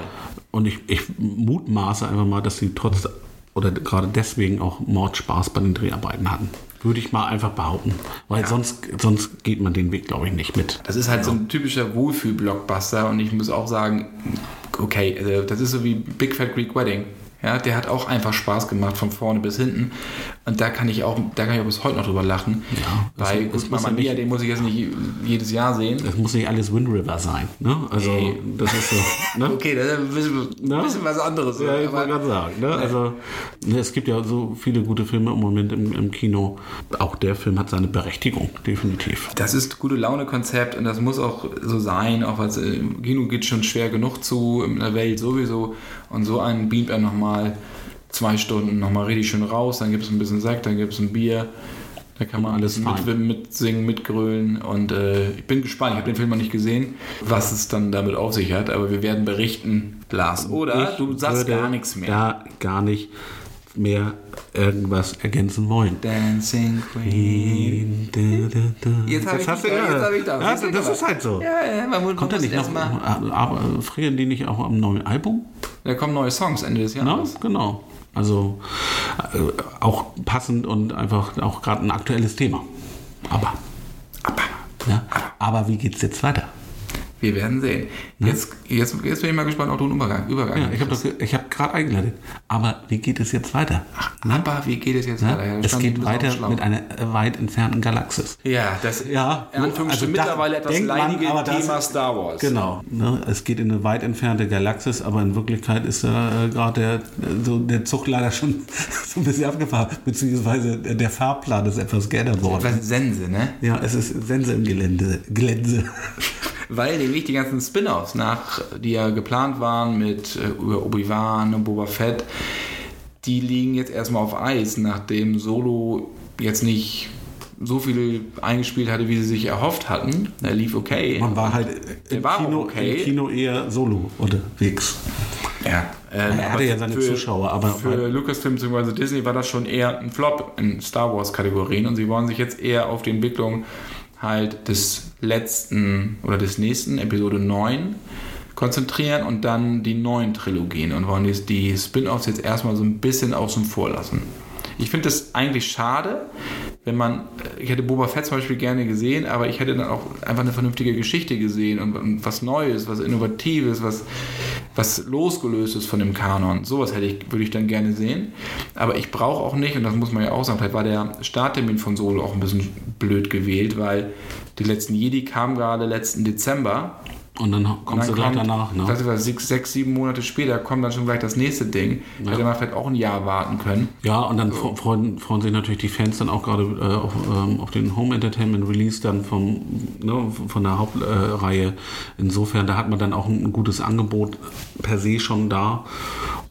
Und ich, ich mutmaße einfach mal, dass sie trotz oder gerade deswegen auch Mordspaß bei den Dreharbeiten hatten. Würde ich mal einfach behaupten. Weil ja. sonst, sonst geht man den Weg, glaube ich, nicht mit. Das ist halt ja. so ein typischer Wohlfühl-Blockbuster und ich muss auch sagen, okay, also das ist so wie Big Fat Greek Wedding. Ja, der hat auch einfach Spaß gemacht von vorne bis hinten. Und da kann ich auch, da kann ich auch bis heute noch drüber lachen. Ja, das- Weil das muss Mama ja Mia, den muss ich jetzt nicht jedes Jahr sehen. Es muss nicht alles Wind River sein. Ne? Also, Nee. das ist so. Ne? [LAUGHS] Okay, das ist ein bisschen, ein bisschen was anderes. Ja, ich wollte gerade sagen. Ne? Also, ne, es gibt ja so viele gute Filme im Moment im, im Kino. Auch der Film hat seine Berechtigung, definitiv. Das ist gute Laune-Konzept und das muss auch so sein, auch es im Kino geht schon schwer genug zu, in der Welt sowieso. Und so einen beamt er nochmal zwei Stunden nochmal richtig schön raus, dann gibt es ein bisschen Sekt, dann gibt es ein Bier. Da kann man alles mitwimmen, mitsingen, mitgrölen und äh, ich bin gespannt, ich habe den Film noch nicht gesehen, was es dann damit auf sich hat, aber wir werden berichten, Lars. Oder Ich du sagst gar nichts mehr. Da gar nicht mehr irgendwas ergänzen wollen. Dancing Queen. Jetzt habe ich, hast du- jetzt hab ich da. Ja, das guck ist halt so. Ja, ja, man muss, Kommt er nicht noch? mal- Aber frieren die nicht auch am neuen Album? Da kommen neue Songs Ende des Ja, Jahres. genau. Also äh, auch passend und einfach auch gerade ein aktuelles Thema. Aber. Aber Ja, aber wie geht's jetzt weiter? Wir werden sehen. Jetzt, jetzt, jetzt bin ich mal gespannt, ob du einen Übergang, Übergang Ja, ich habe hab gerade eingeleitet. Aber wie geht es jetzt weiter? Aber wie geht es jetzt Ja, weiter? Ja, es geht weiter mit einer weit entfernten Galaxis. Ja, das Ja, in Anführungsstrichen also mittlerweile etwas denkt man, leidige aber das- Thema Star Wars. Genau. Ne? Es geht in eine weit entfernte Galaxis, aber in Wirklichkeit ist äh, gerade der, so der Zug leider schon [LAUGHS] so ein bisschen abgefahren. Beziehungsweise der Fahrplan ist etwas geändert worden. Etwas Sense, ne? Ja, es ist Sense im Gelände. Gelände. Weil nämlich die ganzen Spin-offs, nach, die ja geplant waren mit äh, Obi-Wan und Boba Fett, die liegen jetzt erstmal auf Eis, nachdem Solo jetzt nicht so viel eingespielt hatte, wie sie sich erhofft hatten. Er lief okay. Man war halt im, war Kino, okay. im Kino eher solo unterwegs. Ja, äh, Er hatte ja seine für, Zuschauer, aber für Lucasfilm bzw. Disney war das schon eher ein Flop in Star Wars Kategorien und sie wollen sich jetzt eher auf die Entwicklung halt des letzten oder des nächsten Episode 9 konzentrieren und dann die neuen Trilogien und wollen die, die Spin-offs jetzt erstmal so ein bisschen außen vor lassen. Ich finde das eigentlich schade, wenn man, ich hätte Boba Fett zum Beispiel gerne gesehen, aber ich hätte dann auch einfach eine vernünftige Geschichte gesehen und, und was Neues, was Innovatives, was, was losgelöst ist von dem Kanon. Sowas hätte ich, würde ich dann gerne sehen. Aber ich brauche auch nicht, und das muss man ja auch sagen, vielleicht war der Starttermin von Solo auch ein bisschen blöd gewählt, weil die letzten Jedi kamen gerade letzten Dezember Und dann und kommst du dann gleich kommt, danach. Ne? ich was, sechs, sechs, sieben Monate später kommt dann schon gleich das nächste Ding. Hätte man vielleicht auch ein Jahr warten können. Ja, und dann fre- freuen, freuen sich natürlich die Fans dann auch gerade äh, auf, ähm, auf den Home Entertainment Release dann vom, ne, von der Hauptreihe. Insofern, da hat man dann auch ein, gutes Angebot per se schon da.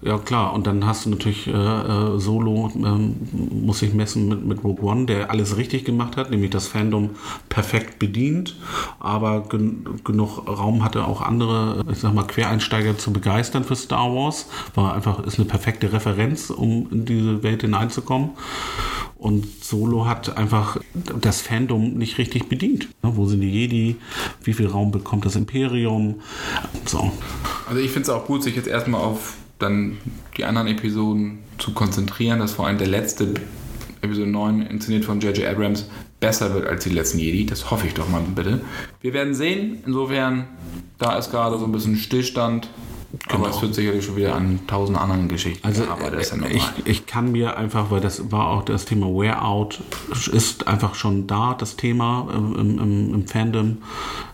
Ja klar, und dann hast du natürlich äh, äh, Solo, ähm, muss sich messen mit, mit Rogue One, der alles richtig gemacht hat, nämlich das Fandom perfekt bedient, aber gen genug Raum hatte auch andere, ich sag mal, Quereinsteiger zu begeistern für Star Wars. War einfach, ist eine perfekte Referenz, um in diese Welt hineinzukommen. Und Solo hat einfach das Fandom nicht richtig bedient. Ne, Wo sind die Jedi? Wie viel Raum bekommt das Imperium? So. Also ich finde es auch gut, sich jetzt erstmal auf dann die anderen Episoden zu konzentrieren, dass vor allem der letzte Episode 9, inszeniert von J.J. Abrams, besser wird als die letzten Jedi. Das hoffe ich doch mal bitte. Wir werden sehen. Insofern, da ist gerade so ein bisschen Stillstand. Aber Genau. es wird sicherlich schon wieder an tausend anderen Geschichten Also gearbeitet. Das ist ja normal. ich, ich kann mir einfach, weil das war auch das Thema Wear Out, ist einfach schon da, das Thema im, im, im Fandom.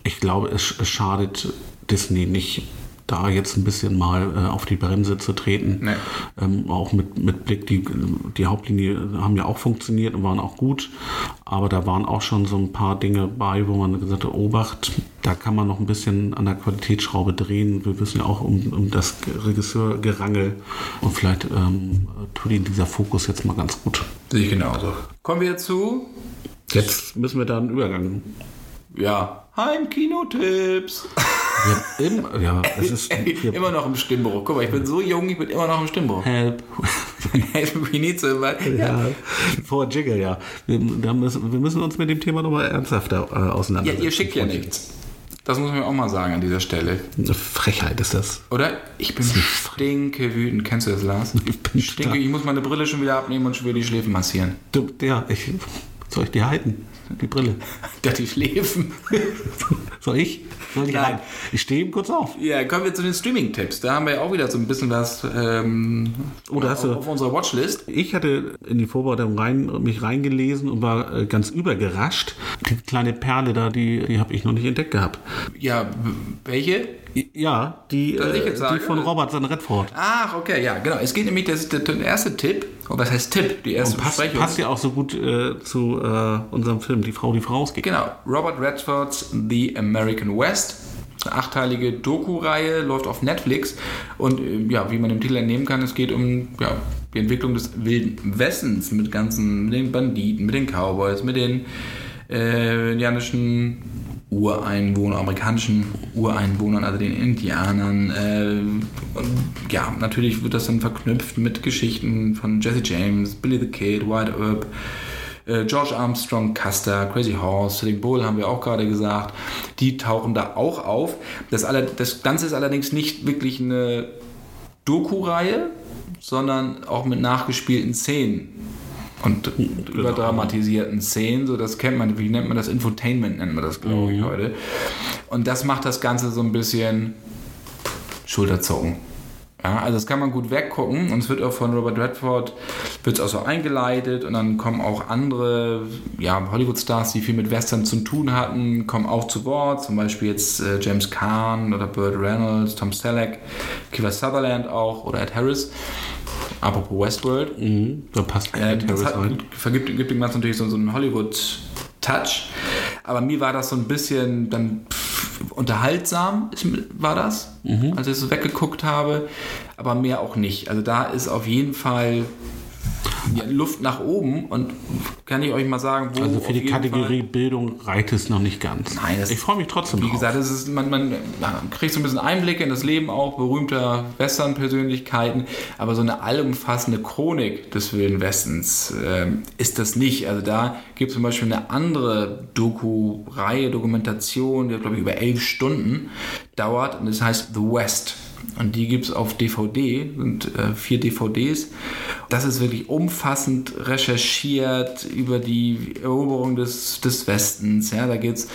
Ich glaube, es, es schadet Disney nicht, da jetzt ein bisschen mal äh, auf die Bremse zu treten. Nee. Ähm, auch mit, mit Blick, die, die Hauptlinie haben ja auch funktioniert und waren auch gut, aber da waren auch schon so ein paar Dinge bei, wo man gesagt hat, Obacht, da kann man noch ein bisschen an der Qualitätsschraube drehen. Wir wissen ja auch um, um das Regisseurgerangel und vielleicht ähm, tut ihnen dieser Fokus jetzt mal ganz gut. Sehe ich genauso. Kommen wir zu, Jetzt müssen wir da einen Übergang. ja, Heimkinotipps. [LAUGHS] Wir haben im, ja, es ist wir, immer noch im Stimmbruch. Guck mal, ich bin so jung, ich bin immer noch im Stimmbruch. Help. We need to, ja. Ja, vor Jiggle, ja. Wir, da müssen, wir müssen uns mit dem Thema nochmal ernsthafter äh, ja, auseinandersetzen. ihr schickt ja nichts. Das muss man auch mal sagen an dieser Stelle. Eine Frechheit ist das. Oder? Ich bin stinke wütend. Kennst du das, Lars? Ich bin stinke. Ich muss meine Brille schon wieder abnehmen und schon wieder die Schläfen massieren. Du, ja, ich, Soll ich die halten? Die Brille. [LAUGHS] Ja, die schläfen. [LAUGHS] Soll ich? Soll ich Nein. Ich stehe eben kurz auf. Ja, kommen wir zu den Streaming-Tipps. Da haben wir ja auch wieder so ein bisschen was ähm, Oh, da hast auf, du- auf unserer Watchlist. Ich hatte in die Vorbereitung rein, mich reingelesen und war äh, ganz übergerascht. Die kleine Perle da, die, die habe ich noch nicht entdeckt gehabt. Ja, welche? Ja, die, äh, die von Robert San Redford. Ach, okay, ja, genau. Es geht nämlich, das ist der, der erste Tipp. Oh, was heißt Tipp? Die erste Passt, Besprechung. passt ja auch so gut äh, zu äh, unserem Film Die Frau, die vorausgeht. Genau, Robert Redfords The American West. Eine achteilige Doku-Reihe, läuft auf Netflix. Und äh, ja, wie man dem Titel entnehmen kann, es geht um ja, die Entwicklung des wilden Westens mit ganzen, mit den Banditen, mit den Cowboys, mit den äh, indianischen Ureinwohnern, amerikanischen Ureinwohnern, also den Indianern. Äh, und ja, natürlich wird das dann verknüpft mit Geschichten von Jesse James, Billy the Kid, White Earp, äh, George Armstrong, Custer, Crazy Horse, Sitting Bull haben wir auch gerade gesagt. Die tauchen da auch auf. Das, aller, das Ganze ist allerdings nicht wirklich eine Doku-Reihe, sondern auch mit nachgespielten Szenen und überdramatisierten Szenen. So, das kennt man, wie nennt man das? Infotainment nennt man das, glaube ich, heute. Und das macht das Ganze so ein bisschen Schulterzucken. Ja, also das kann man gut weggucken und es wird auch von Robert Redford wird es auch so eingeleitet und dann kommen auch andere ja, Hollywood-Stars, die viel mit Western zu tun hatten, kommen auch zu Wort, zum Beispiel jetzt äh, James Caan oder Burt Reynolds, Tom Selleck, Kiefer Sutherland auch oder Ed Harris. Apropos Westworld, Mhm, da passt äh, das hat, rein. vergibt, gibt dem Ganzen natürlich so, so einen Hollywood-Touch. Aber mir war das so ein bisschen dann pff, unterhaltsam, war das, Mhm. als ich es so weggeguckt habe. Aber mehr auch nicht. Also da ist auf jeden Fall ja, Luft nach oben und kann ich euch mal sagen, wo. Also für die Kategorie Bildung reicht es noch nicht ganz. Nein, ich freue mich trotzdem Wie drauf. gesagt, es ist, man, man, man kriegt so ein bisschen Einblicke in das Leben auch berühmter Western-Persönlichkeiten, aber so eine allumfassende Chronik des Wilden Westens ähm, ist das nicht. Also da gibt es zum Beispiel eine andere Doku-Reihe, Dokumentation, die glaube ich über elf Stunden dauert und das heißt The West. Und die gibt es auf DVD, sind äh, vier DVDs. Das ist wirklich umfassend recherchiert über die Eroberung des, des Westens. Ja, da gibt es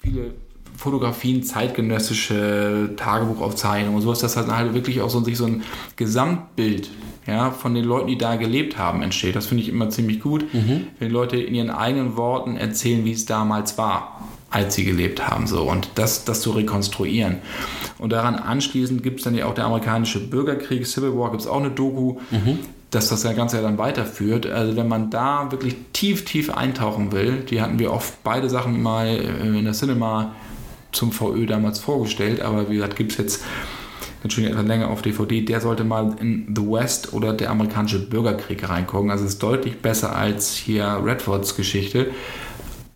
viele Fotografien, zeitgenössische Tagebuchaufzeichnungen und sowas, dass halt, halt wirklich auch so, sich so ein Gesamtbild ja, von den Leuten, die da gelebt haben, entsteht. Das finde ich immer ziemlich gut, wenn die Leute in ihren eigenen Worten erzählen, wie es damals war, als sie gelebt haben. So. Und das, das zu rekonstruieren. Und daran anschließend gibt es dann ja auch der amerikanische Bürgerkrieg, Civil War, gibt es auch eine Doku, dass das ja Ganze ja dann weiterführt. Also wenn man da wirklich tief, tief eintauchen will, die hatten wir oft beide Sachen mal äh, in der Cinema zum VÖ damals vorgestellt, aber wie gesagt, gibt es jetzt natürlich etwas länger auf DVD, der sollte mal in The West oder der amerikanische Bürgerkrieg reingucken. Also es ist deutlich besser als hier Redfords Geschichte.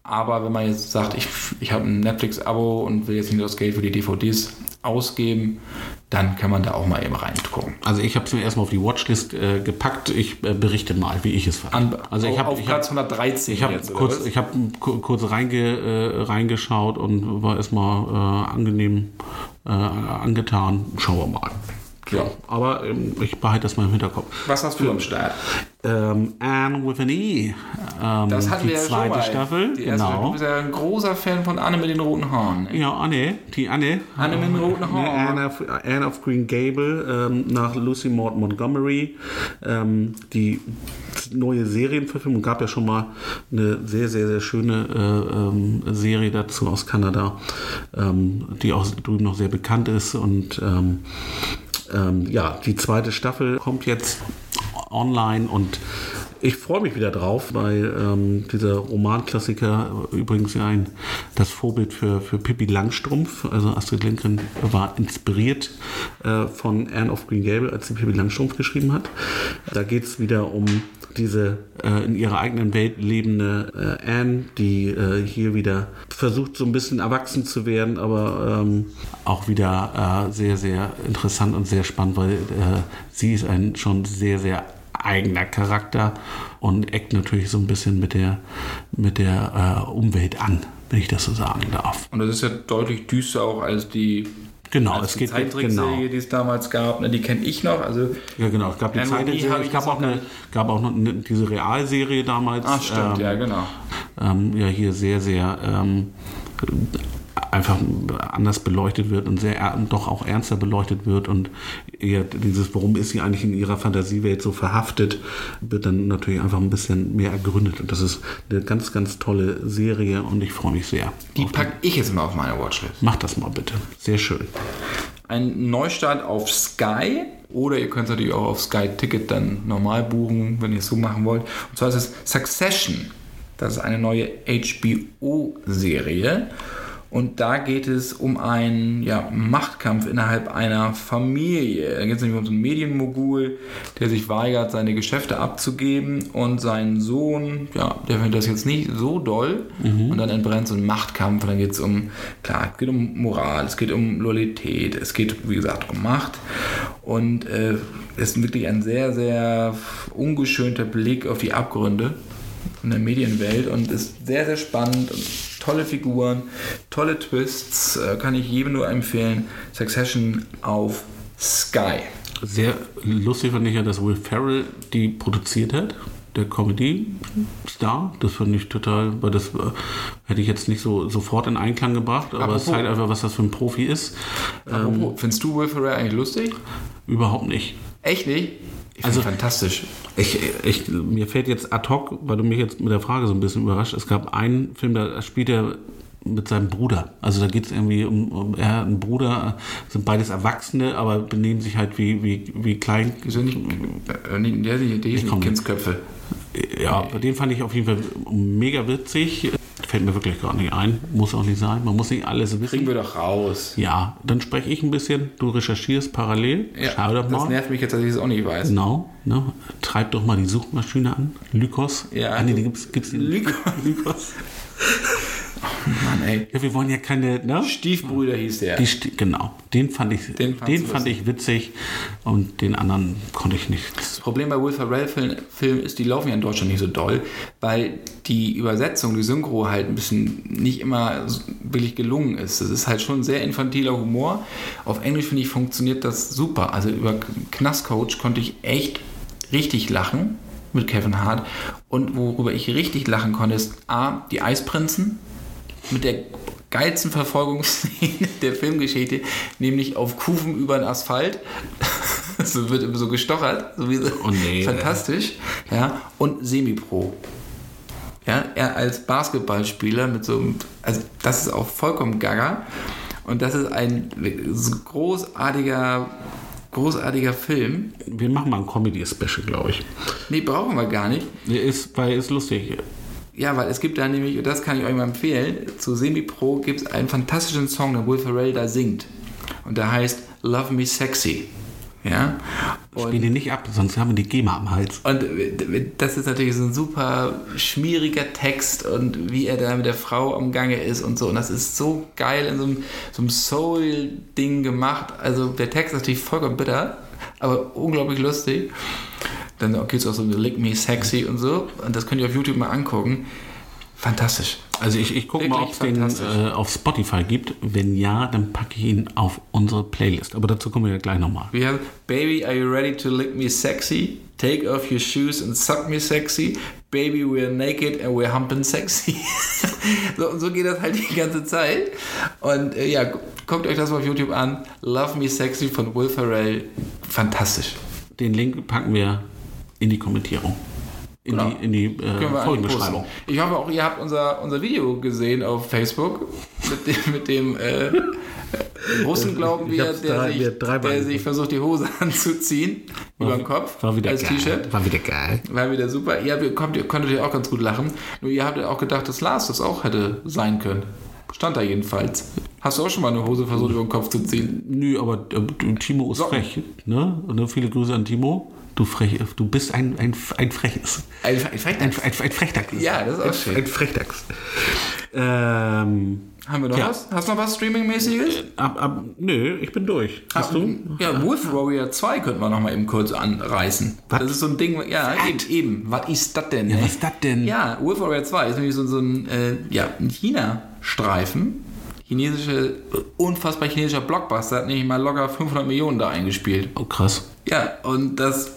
Aber wenn man jetzt sagt, ich, ich habe ein Netflix-Abo und will jetzt nicht das Geld für die DVDs ausgeben, dann kann man da auch mal eben reingucken. Also ich habe es mir erstmal auf die Watchlist äh, gepackt. Ich äh, berichte mal, wie ich es fand. An, also ich habe auf ich Platz hab, 113 ich hab jetzt, oder kurz, ich hab ku- kurz reinge, äh, reingeschaut und war erstmal äh, angenehm äh, angetan. Schauen wir mal. Ja. Aber ähm, ich behalte das mal im Hinterkopf. Was hast du am Start? Ähm, Anne with an E. Ähm, Das hatten die wir ja zweite schon mal. Staffel. Die erste, Du genau. bist ja ein großer Fan von Anne mit den roten Haaren. Ja, Anne, die Anne. Anne mit den roten Ne, Haaren. Anne, of, Anne of Green Gable ähm, nach Lucy Maud Montgomery. Ähm, die neue Serienverfilmung gab ja schon mal eine sehr, sehr, sehr schöne äh, ähm, Serie dazu aus Kanada, ähm, die auch drüben noch sehr bekannt ist. Und ähm, ja, die zweite Staffel kommt jetzt online und ich freue mich wieder drauf, weil ähm, dieser Romanklassiker äh, übrigens ja ein, das Vorbild für, für Pippi Langstrumpf, also Astrid Lindgren war inspiriert äh, von Anne of Green Gable, als sie Pippi Langstrumpf geschrieben hat. Da geht es wieder um diese äh, in ihrer eigenen Welt lebende äh, Anne, die äh, hier wieder versucht, so ein bisschen erwachsen zu werden, aber ähm, auch wieder äh, sehr, sehr interessant und sehr spannend, weil äh, sie ist ein schon sehr, sehr eigener Charakter und eckt natürlich so ein bisschen mit der, mit der äh, Umwelt an, wenn ich das so sagen darf. Und das ist ja deutlich düster auch als die, Genau, als es geht Zeichentrickserie, genau. die es damals gab. Ne, Die kenne ich noch. Also Ja, genau. Es gab die habe es gab auch, noch eine, gab auch noch eine, diese Realserie damals. Ah, stimmt, ähm, ja, genau. ähm, ja hier sehr, sehr ähm, einfach anders beleuchtet wird und sehr doch auch ernster beleuchtet wird und eher dieses, warum ist sie eigentlich in ihrer Fantasiewelt so verhaftet, wird dann natürlich einfach ein bisschen mehr ergründet. Und das ist eine ganz, ganz tolle Serie und ich freue mich sehr. Die packe ich jetzt mal auf meine Watchlist. Mach das mal bitte. Sehr schön. Ein Neustart auf Sky oder ihr könnt es natürlich auch auf Sky Ticket dann normal buchen, wenn ihr es so machen wollt. Und zwar ist es Succession. Das ist eine neue HBO-Serie. Und da geht es um einen ja, Machtkampf innerhalb einer Familie. Da geht es nämlich um so einen Medienmogul, der sich weigert, seine Geschäfte abzugeben. Und sein Sohn, ja, der findet das jetzt nicht so doll. Und dann entbrennt so ein Machtkampf. Und dann geht es um, klar, es geht um Moral, es geht um Loyalität, es geht, wie gesagt, um Macht. Und äh, es ist wirklich ein sehr, sehr ungeschönter Blick auf die Abgründe in der Medienwelt und ist sehr, sehr spannend und tolle Figuren, tolle Twists, äh, kann ich jedem nur empfehlen. Succession auf Sky. Sehr lustig fand ich ja, dass Will Ferrell die produziert hat. Der Comedy-Star. Das fand ich total, weil das äh, hätte ich jetzt nicht so sofort in Einklang gebracht, aber es Apropos- zeigt einfach, was das für ein Profi ist. Apropos, Findest du Will Ferrell eigentlich lustig? Überhaupt nicht. Echt nicht? Ich Also- fantastisch. Ich, ich, mir fällt jetzt ad hoc, weil du mich jetzt mit der Frage so ein bisschen überrascht. Es gab einen Film, da spielt er mit seinem Bruder. Also da geht es irgendwie um, um, er hat einen Bruder, sind beides Erwachsene, aber benehmen sich halt wie, wie, wie klein. Die sind nicht, äh, nicht, der, der, der. Kindsköpfe. Ja, den fand ich auf jeden Fall mega witzig. Fällt mir wirklich gar nicht ein. Muss auch nicht sein. Man muss nicht alles Kriegen wissen. wir doch raus. Ja, dann spreche ich ein bisschen. Du recherchierst parallel. Schau doch das mal. nervt mich jetzt, dass ich es auch nicht weiß. Genau, ne? Treib doch mal die Suchmaschine an. Lykos. Ja. Ah, nee, die gibt's, gibt's die Lykos. [LAUGHS] [LAUGHS] Lykos. Mann, ey. Ja, wir wollen ja keine, ne? Stiefbrüder hieß der. Die, Sti- genau, den fand ich, Den den, fand ich witzig und den anderen konnte ich nicht. Das Problem bei Will Ferrell-Filmen Film ist, die laufen ja in Deutschland nicht so doll, weil die Übersetzung, die Synchro halt ein bisschen nicht immer billig gelungen ist. Das ist halt schon sehr infantiler Humor. Auf Englisch, finde ich, funktioniert das super. Also über Knastcoach konnte ich echt richtig lachen mit Kevin Hart. Und worüber ich richtig lachen konnte, ist A, die Eisprinzen mit der geilsten Verfolgungsszene [LAUGHS] der Filmgeschichte, nämlich auf Kufen über den Asphalt. [LAUGHS] so wird immer so gestochert. So wie so. Oh nee, Fantastisch. Ja. Und Semi-Pro. Ja, er als Basketballspieler mit so einem, also das ist auch vollkommen gaga. Und das ist ein großartiger, großartiger Film. Wir machen mal ein Comedy-Special, glaube ich. Nee, brauchen wir gar nicht. Ist, weil ist lustig. Ja, weil es gibt da nämlich, und das kann ich euch mal empfehlen, zu Semi-Pro gibt es einen fantastischen Song, der Will Ferrell da singt. Und der heißt Love Me Sexy. Ja? Spiel Und, den nicht ab, sonst haben wir die GEMA am Hals. und das ist natürlich so ein super schmieriger Text und wie er da mit der Frau am Gange ist und so. Und das ist so geil in so einem, so einem Soul-Ding gemacht. Also der Text ist natürlich vollkommen bitter, aber unglaublich lustig. Dann gibt es auch so Lick Me Sexy und so. Und das könnt ihr auf YouTube mal angucken. Fantastisch. Also ich, ich gucke mal, ob es den äh, auf Spotify gibt. Wenn ja, dann packe ich ihn auf unsere Playlist. Aber dazu kommen wir ja gleich nochmal. We have Baby, are you ready to lick me sexy? Take off your shoes and suck me sexy. Baby, we're naked and we're humping sexy. [LAUGHS] so, und so geht das halt die ganze Zeit. Und äh, ja, gu- guckt euch das mal auf YouTube an. Love Me Sexy von Will Ferrell. Fantastisch. Den Link packen wir in die Kommentierung. In Genau. die, in die äh, Folgenbeschreibung. Ich hoffe auch, ihr habt unser, unser Video gesehen auf Facebook mit dem, mit dem äh, [LAUGHS] Russen, glauben wir, der, drei- sich, der sich versucht, die Hose [LAUGHS] anzuziehen über den Kopf War wieder als. T-Shirt. War wieder geil. War wieder super. Ihr, habt- kommt, ihr konntet ihr auch ganz gut lachen. Nur ihr habt ja auch gedacht, dass Lars das auch hätte sein können. Stand da jedenfalls. Hast du auch schon mal eine Hose versucht, über den Kopf zu ziehen? Nö, aber äh, Timo ist Socken. frech. Ne? Und dann viele Grüße an Timo. Du, frech, du bist ein, ein, ein freches. Ein, ein, ein, Ein, ein, ein Frechdachs. Ja, das ist auch schön. Ein Frechdachs. Ähm, Haben wir noch Ja. was? Hast du noch was Streaming-mäßiges? ab, ab, nö, ich bin durch. Hast du? Ja, Wolf Warrior 2 könnten wir noch mal eben kurz anreißen. Was? Das ist so ein Ding, ja, eben, eben. Was ist das denn? Ja, was ist das denn? Ja, Wolf Warrior 2 ist nämlich so, so ein, äh, ja, ein China-Streifen. Chinesische, unfassbar chinesischer Blockbuster hat nämlich mal locker 500 Millionen da eingespielt. Oh, krass. Ja, und das,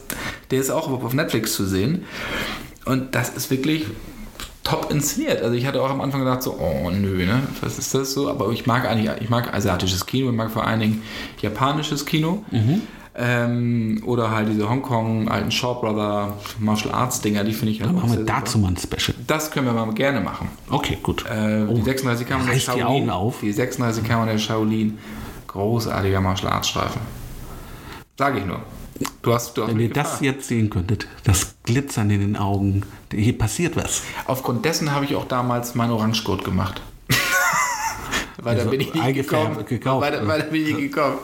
der ist auch auf Netflix zu sehen. Und das ist wirklich top inszeniert. Also ich hatte auch am Anfang gedacht so, oh nö, ne, was ist das so? Aber ich mag eigentlich, ich mag asiatisches Kino, ich mag vor allen Dingen japanisches Kino. Ähm, oder halt diese Hongkong, alten Shaw Brother, Martial Arts Dinger, die finde ich halt Dann machen wir dazu super. mal ein Special. Das können wir mal gerne machen. Okay, gut. Äh, Oh, die 36 Kammern der reißt die Shaolin. Augen auf. Die 36 Kammern der Shaolin. Großartiger Martial Arts Streifen. Sage ich nur. Du hast, du hast Wenn ihr das gefragt. jetzt sehen könntet, das Glitzern in den Augen, hier passiert was. Aufgrund dessen habe ich auch damals meinen Orangegurt gemacht. [LAUGHS] weil da Also bin ich nicht gekommen. gekauft. Weil, da- weil da bin ich gekommen.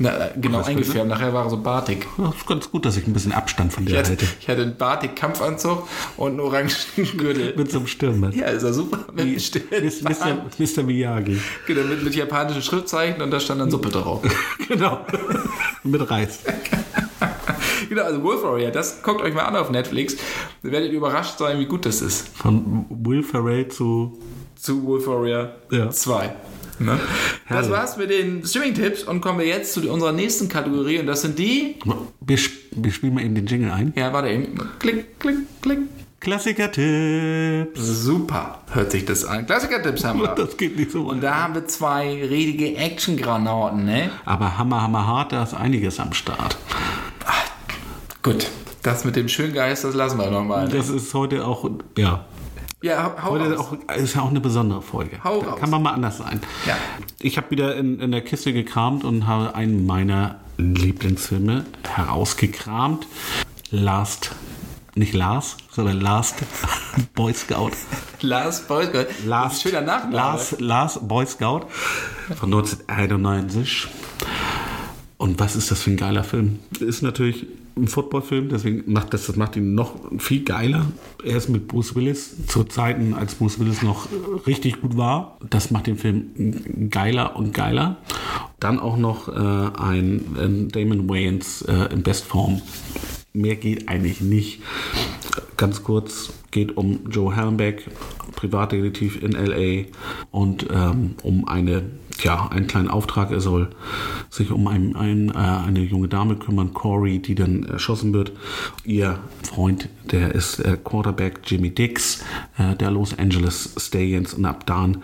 Na, äh, genau, Was eingefärbt. Nachher war er so bartig. Das ist ganz gut, dass ich ein bisschen Abstand von Ich dir hatte, halte. ich hatte einen bartig Kampfanzug und einen orangen Gürtel. [LAUGHS] Mit so einem Stirnband. Ja, ist ja super. Mit, Stirnband. Mr. Miyagi. Genau, mit, mit japanischen Schriftzeichen und da stand dann Suppe drauf. [LAUGHS] genau. [LAUGHS] Mit Reis. genau, also Wolf Warrior, das guckt euch mal an auf Netflix. Ihr werdet überrascht sein, wie gut das ist. Von Will Ferrell zu. Zu Wolf Warrior Ja. 2. Ne? [LAUGHS] Das Herrlich. war's mit den Streaming-Tipps und kommen wir jetzt zu unserer nächsten Kategorie und das sind die. Wir, wir spielen mal eben den Jingle ein. Ja, warte eben. Klick, klick, klick. Klassiker-Tipps. Super, hört sich das an. Klassiker-Tipps haben wir. [LAUGHS] Das geht nicht so Und weit. da haben wir zwei richtige Action-Granaten, ne? Aber hammer, hammer hart, da ist einiges am Start. Gut. Das mit dem Schöngeist, das lassen wir nochmal. Das ist heute auch, ja, Ja, hau heute raus. auch, ist ja auch eine besondere Folge. Hau da raus. kann man mal anders sein. Ja. Ich habe wieder in, in der Kiste gekramt und habe einen meiner Lieblingsfilme herausgekramt. Last, nicht Lars, sondern Last [LAUGHS] Boy Scout. Lars Boysgott. Last, Schöner Nachname. Lars, Lars Boy Scout von [LAUGHS] 1991. Und was ist das für ein geiler Film? Ist natürlich ein Footballfilm, deswegen macht das, das macht ihn noch viel geiler. Er ist mit Bruce Willis zu Zeiten, als Bruce Willis noch richtig gut war. Das macht den Film geiler und geiler. Dann auch noch äh, ein, ein Damon Wayans äh, in Bestform. Mehr geht eigentlich nicht. Ganz kurz geht um Joe Helmbeck, Privatdetektiv in LA und ähm, um eine, ja, einen kleinen Auftrag. Er soll sich um ein, ein, äh, eine junge Dame kümmern, Corey, die dann erschossen wird. Ihr Freund, der ist äh, Quarterback Jimmy Dix, äh, der Los Angeles Stallions und ab dann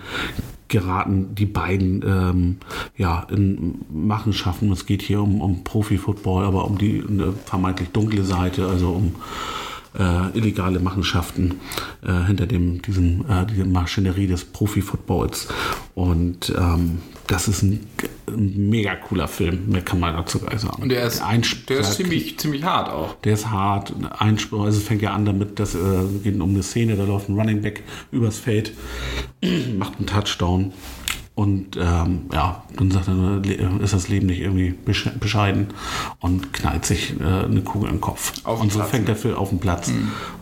geraten die beiden ähm, ja, in Machenschaften. Es geht hier um, um Profi-Football, aber um die vermeintlich dunkle Seite, also um äh, illegale Machenschaften äh, hinter dem, diesem, äh, dieser Maschinerie des Profi-Footballs. Und ähm, das ist ein, ein mega cooler Film, mehr kann man dazu gar sagen. Und der ist, Einspruch- der ist ziemlich, ziemlich hart auch. der ist hart. Einspruch, also es fängt ja an damit, dass äh, geht um eine Szene, da läuft ein Running Back übers Feld, [CLEARS THROAT] macht einen Touchdown. Und ähm, ja, dann sagt er, ist das Leben nicht irgendwie besche- bescheiden und knallt sich äh, eine Kugel im Kopf. Auf und so Platz, fängt der Film auf dem Platz.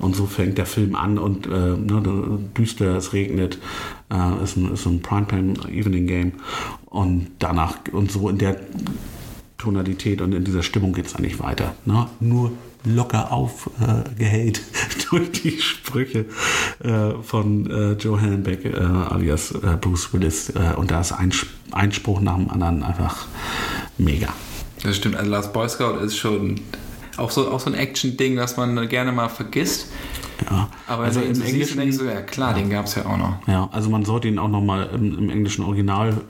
Und so fängt der Film an und äh, ne, düster, es regnet, äh, ist ein, ist ein Primetime Evening Game. Und danach, und so in der Tonalität und in dieser Stimmung geht es eigentlich weiter. Ne? Nur locker aufgehellt [LAUGHS] durch die Sprüche äh, von äh, Joe Hellenbeck äh, alias Bruce Willis. Und da ist ein ein Spruch nach dem anderen einfach mega. Das stimmt. Also Last Boy Scout ist schon auch so, auch so ein Action-Ding, das man gerne mal vergisst. Ja. Aber also im Englischen, denkst du, ja klar, den gab es ja auch noch. ja, also man sollte ihn auch nochmal im, im englischen Original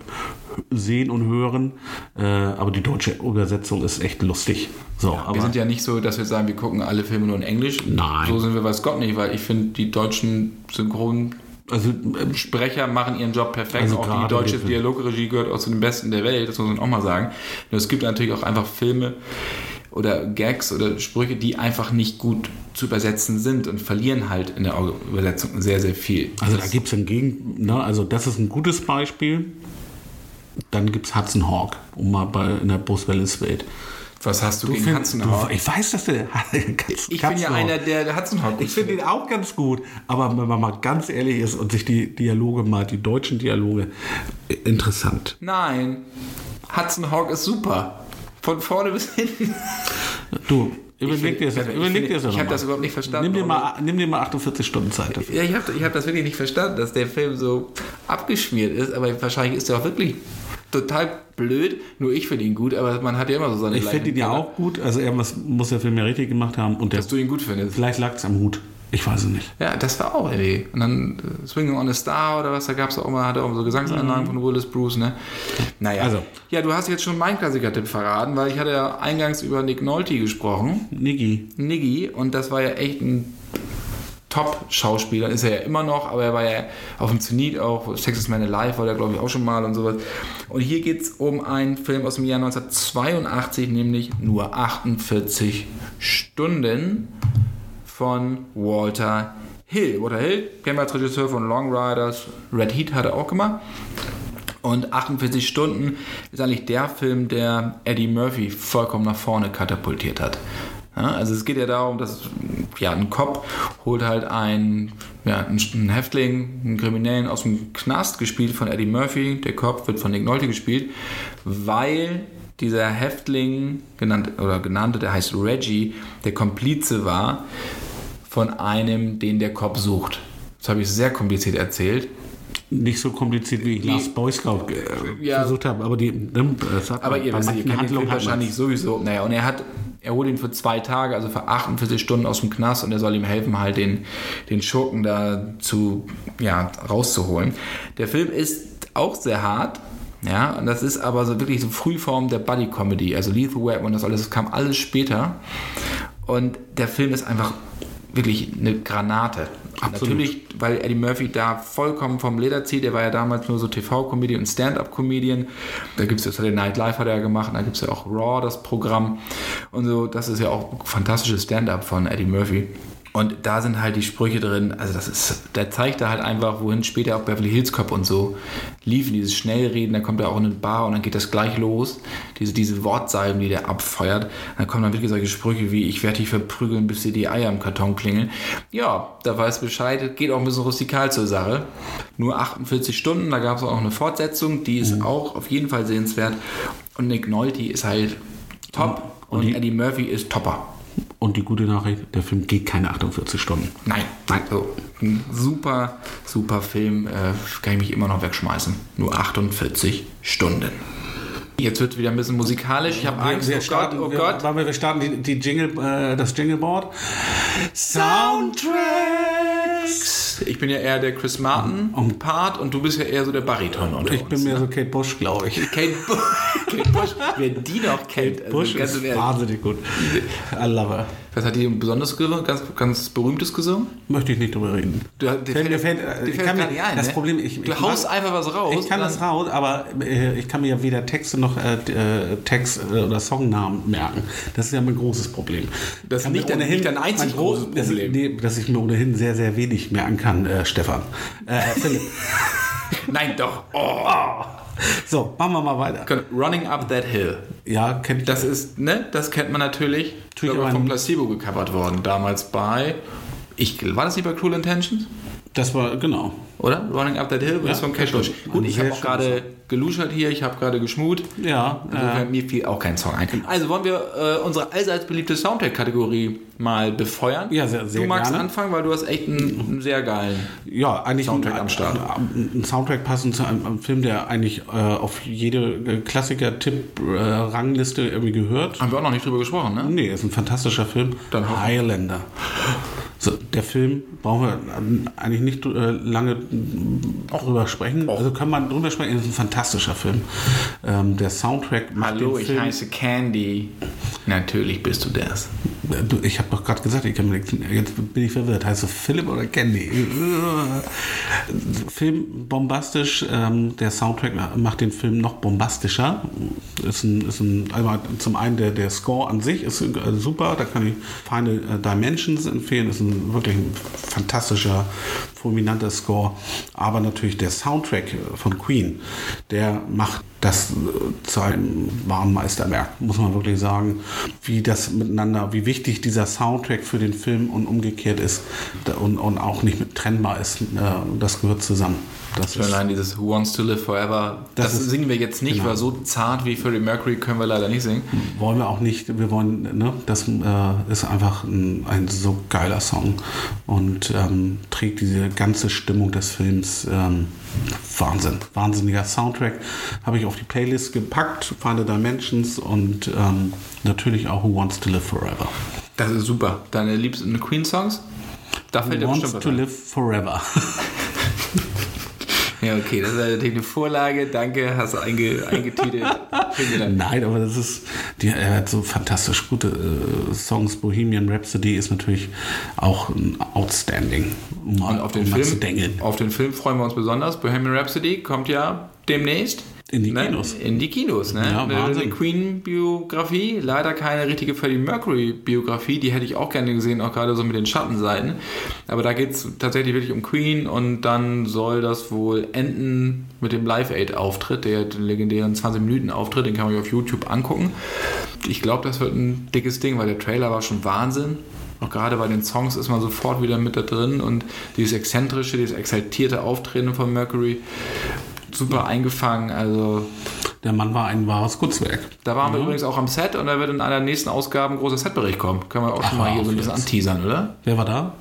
sehen und hören, äh, aber die deutsche Übersetzung ist echt lustig. So, aber wir sind ja nicht so, dass wir sagen, wir gucken alle Filme nur in Englisch. Nein. So sind wir weiß Gott nicht, weil ich finde, die deutschen Synchronsprecher also ähm, machen ihren Job perfekt. Also auch die deutsche Dialogregie gehört auch zu den besten der Welt, das muss man auch mal sagen. Nur es gibt natürlich auch einfach Filme oder Gags oder Sprüche, die einfach nicht gut zu übersetzen sind und verlieren halt in der Übersetzung sehr, sehr viel. Also da gibt es hingegen, ne, also das ist ein gutes Beispiel. Dann gibt es Hudson Hawk, um mal bei, in der Bruce Willis-Welt. Was hast du, Du gegen find- Hudson du- Hawk? Ich weiß, dass der [LAUGHS] Ich bin ja einer, der Hudson Hawk Ich finde ihn auch ganz gut, aber wenn man mal ganz ehrlich ist und sich die Dialoge mal, die deutschen Dialoge, interessant. Nein, Hudson Hawk ist super. Von vorne bis hinten. Du, überleg dir das, finde- überleg ich dir das ich noch hab mal. das überhaupt nicht verstanden, Nimm dir, mal, nimm dir mal 48 Stunden Zeit dafür. Ja, ich habe ich hab das wirklich nicht verstanden, dass der Film so abgeschmiert ist, aber wahrscheinlich ist er auch wirklich total blöd. Nur ich finde ihn gut, aber man hat ja immer so seine Ich finde ihn ja auch gut, also irgendwas muss der Film ja richtig gemacht haben und der, Dass du ihn gut findest. vielleicht lag es am Hut. Ich weiß es nicht. Ja, das war auch irgendwie. Und dann äh, Swinging on a Star oder was, da gab es auch mal, hatte auch so Gesangseinlagen von Willis Bruce, ne? Naja. Also. Ja, du hast jetzt schon meinen Klassiker-Tipp verraten, weil ich hatte ja eingangs über Nick Nolte gesprochen. Niggi. Niggi und das war ja echt ein Top-Schauspieler, ist er ja immer noch, aber er war ja auf dem Zenit auch, Texas Man Alive war der glaube ich auch schon mal und sowas. Und hier geht es um einen Film aus dem Jahr 1982, nämlich nur 48 Stunden von Walter Hill. Walter Hill, kennen wir Regisseur von Long Riders, Red Heat hat er auch gemacht. Und 48 Stunden ist eigentlich der Film, der Eddie Murphy vollkommen nach vorne katapultiert hat. Ja, also es geht ja darum, dass ja, ein Cop holt halt einen, ja, einen Häftling, einen Kriminellen aus dem Knast, gespielt von Eddie Murphy. Der Cop wird von Nick Nolte gespielt, weil dieser Häftling, genannt, oder genannte, der heißt Reggie, der Komplize war von einem, den der Cop sucht. Das habe ich sehr kompliziert erzählt. Nicht so kompliziert, wie ich Last Boy Scout äh, Ja. versucht habe, aber die, ne, das hat Aber ihr wisst, ihr kennt den Film wahrscheinlich sowieso. Naja, und er hat, er holt ihn für zwei Tage, also für 48 Stunden aus dem Knast und er soll ihm helfen, halt den, den Schurken da zu, ja, rauszuholen. Der Film ist auch sehr hart. Ja, und das ist aber so wirklich so Frühform der Buddy Comedy, also Lethal Weapon und das alles, das kam alles später. Und der Film ist einfach wirklich eine Granate. Absolut. Natürlich, weil Eddie Murphy da vollkommen vom Leder zieht. Der war ja damals nur so TV-Comedian und Stand-Up-Comedian. Da gibt es ja Saturday Night Live hat er ja gemacht. und Da gibt es ja auch Raw, das Programm. Und so, das ist ja auch fantastisches Stand-Up von Eddie Murphy. Und da sind halt die Sprüche drin, also das ist, der zeigt da halt einfach, wohin später auch Beverly Hills Cop und so liefen, dieses Schnellreden, dann kommt er auch in eine Bar und dann geht das gleich los, diese, diese Wortsalben, die der abfeuert, dann kommen dann wirklich solche Sprüche wie, ich werde dich verprügeln, bis dir die Eier im Karton klingeln. Ja, da weiß Bescheid, geht auch ein bisschen rustikal zur Sache. Nur 48 Stunden, da gab es auch eine Fortsetzung, die ist auch auf jeden Fall sehenswert und Nick Nolte ist halt top Und und, die- Eddie Murphy ist topper. Und die gute Nachricht, der Film geht keine 48 Stunden. Nein, nein. So, ein super, super Film. Äh, kann ich mich immer noch wegschmeißen. Nur 48 Stunden. Jetzt wird wieder ein bisschen musikalisch. Ich habe Angst. wir oh starten, Gott, oh wir, Gott. Wir, wir starten die, die Jingle, äh, das Jingleboard. Soundtracks. Ich bin ja eher der Chris Martin Part und du bist ja eher so der Bariton unter Ich uns. bin mehr so Kate Bush, glaube ich. Kate, Bu [LAUGHS] Kate Bush. Wer die noch kennt. also Bush ist Ernst. wahnsinnig gut. I love her. Was hat die ein besonderes? Ganz, ganz berühmtes gesungen? Möchte ich nicht drüber reden. Du, dir Fällt mir- fällt- dir ich fällt mir- ein, das ne? Problem, ich- du ich haust mag- einfach was raus. Ich kann das raus, aber äh, ich kann mir ja weder Texte noch äh, äh, Text äh, oder Songnamen merken. Das ist ja mein großes Problem. Das ist nicht dein- nicht dein einzig mein groß- großes dass ich- Problem. Nee, dass ich mir ohnehin sehr, sehr wenig merken kann, äh, Stefan. Äh, Philipp. [LAUGHS] Nein, doch. Oh. [LAUGHS] So, machen wir mal weiter. Running Up That Hill. Ja, kennt Das ist, ne, das kennt man natürlich. Tue ich aber vom. Placebo gecovert worden. Damals bei. Ich, war das nicht bei Cruel Intentions? Das war, genau. Oder? Running Up That Hill, das Ja, von Cash stimmt. Gut, ich habe auch gerade geluschert hier, ich habe gerade geschmut. Ja, Insofern, äh, mir fiel auch kein Song ein. Also wollen wir äh, unsere allseits beliebte Soundtrack-Kategorie mal befeuern? Ja, sehr- sehr Du magst gerne. anfangen, weil du hast echt einen, einen sehr geilen. ja, eigentlich Soundtrack ein, am Start. Ein, ein Soundtrack passend zu einem, einem Film, der eigentlich äh, auf jede äh, Klassiker-Tipp-Rangliste irgendwie gehört. Haben wir auch noch nicht drüber gesprochen, ne? Nee, ist ein fantastischer Film. Dann Highlander. So, der Film brauchen wir eigentlich nicht äh, lange drüber sprechen. Also kann man drüber sprechen. Ist ein fantastischer Film. Ähm, der Soundtrack macht Hallo, den ich Film. heiße Candy. Natürlich bist du das. Ich habe doch gerade gesagt, ich kann jetzt bin ich verwirrt. Heißt du Philipp oder Candy? Film bombastisch. Ähm, der Soundtrack macht den Film noch bombastischer. Ist ein, ist ein, einmal zum einen der, der Score an sich ist super. Da kann ich Final äh, Dimensions empfehlen. Ist ein wirklich ein fantastischer, fulminanter Score. Aber natürlich der Soundtrack von Queen, der macht das äh, zu einem wahren Meisterwerk, muss man wirklich sagen. Wie das miteinander, wie wichtig dieser Soundtrack für den Film und umgekehrt ist und, und auch nicht mit trennbar ist. Äh, Das gehört zusammen. Das Schon allein dieses Who Wants to Live Forever, das, Das ist- singen wir jetzt nicht, genau. weil so zart wie Freddie Mercury können wir leider nicht singen. wollen wir auch nicht, wir wollen, ne, das äh, ist einfach ein, ein so geiler Song und ähm, trägt diese ganze Stimmung des Films. Ähm, Wahnsinn, wahnsinniger Soundtrack. Habe ich auf die Playlist gepackt, Final Dimensions und ähm, natürlich auch Who Wants to Live Forever. Das ist super. Deine liebsten Queen-Songs? Da fällt dir Wants to live forever. [LAUGHS] Ja, okay, das ist natürlich eine Vorlage. Danke, hast du einge, eingetitelt. Nein, aber das ist, die, er hat so fantastisch gute äh, Songs. Bohemian Rhapsody ist natürlich auch ein outstanding. Um, Und auf den, um Film, auf den Film freuen wir uns besonders. Bohemian Rhapsody kommt ja demnächst. In die ne? Kinos. In die Kinos, ne? Ja, eine, Wahnsinn. eine Queen-Biografie. Leider keine richtige Freddie Mercury-Biografie. Die hätte ich auch gerne gesehen, auch gerade so mit den Schattenseiten. Aber da geht es tatsächlich wirklich um Queen und dann soll das wohl enden mit dem Live-Aid-Auftritt, der den legendären 20-Minuten-Auftritt, den kann man sich auf YouTube angucken. Ich glaube, das wird ein dickes Ding, weil der Trailer war schon Wahnsinn. Auch gerade bei den Songs ist man sofort wieder mit da drin und dieses exzentrische, dieses exaltierte Auftreten von Mercury super eingefangen. Also Der Mann war ein wahres Kunstwerk. da waren wir übrigens auch am Set und da wird in einer nächsten Ausgaben ein großer Setbericht kommen. Können wir auch schon Ach, mal hier so ein bisschen anteasern, oder? Wer war da?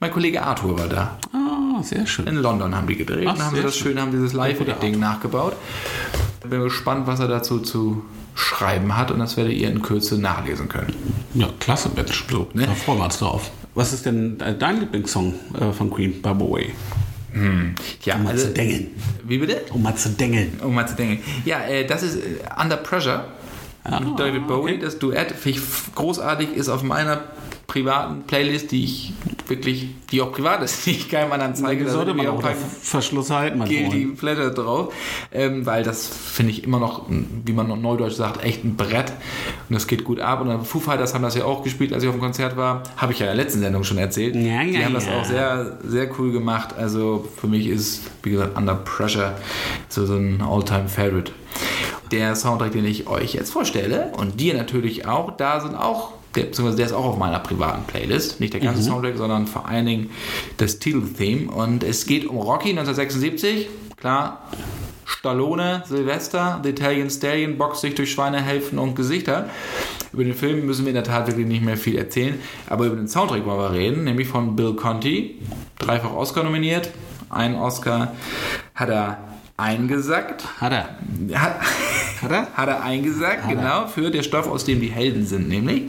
Mein Kollege Arthur war da. Ah, sehr schön. In London haben die gedreht Ach, und haben sie das schön. schön, haben dieses Live-Ding nachgebaut. Bin gespannt, was er dazu zu schreiben hat und das werdet ihr in Kürze nachlesen können. Ja, klasse, Mensch. So, Ne? Da freuen wir uns drauf. Was ist denn äh, dein Lieblingssong äh, von Queen, By the Way? Ja, Um mal also, zu dengeln. wie bitte? Um mal zu dengeln. Um mal zu denken. Ja, äh, das ist äh, Under Pressure Ah, mit David Bowie. Das Duett finde ich großartig, ist auf meiner privaten Playlist, die ich wirklich, die auch privat ist, [LAUGHS] die ich keinem anderen zeige. Die Da sollte man auch ein paar unter Verschluss halten, mein Guilty Freund. Pleasure drauf, ähm, weil das finde ich immer noch, wie man noch neudeutsch sagt, echt ein Brett und das geht gut ab und dann Foo Fighters haben das ja auch gespielt, als ich auf dem Konzert war, habe ich ja in der letzten Sendung schon erzählt. Ja, Die ja, haben das ja. auch sehr, sehr cool gemacht, also für mich ist, wie gesagt, Under Pressure so, so ein All-Time Favorite. Der Soundtrack, den ich euch jetzt vorstelle und dir natürlich auch, da sind auch der, beziehungsweise der ist auch auf meiner privaten Playlist. Nicht der ganze Soundtrack, sondern vor allen Dingen das Titeltheme. Und es geht um Rocky 1976. Klar, Stallone, Sylvester, The Italian Stallion boxt sich durch Schweinehälften und Gesichter. Über den Film müssen wir in der Tat wirklich nicht mehr viel erzählen. Aber über den Soundtrack wollen wir reden, nämlich von Bill Conti. Dreifach Oscar nominiert. Einen Oscar hat er eingesackt. Hat er. Hat, hat er? Hat er eingesagt, genau, für der Stoff, aus dem die Helden sind, nämlich.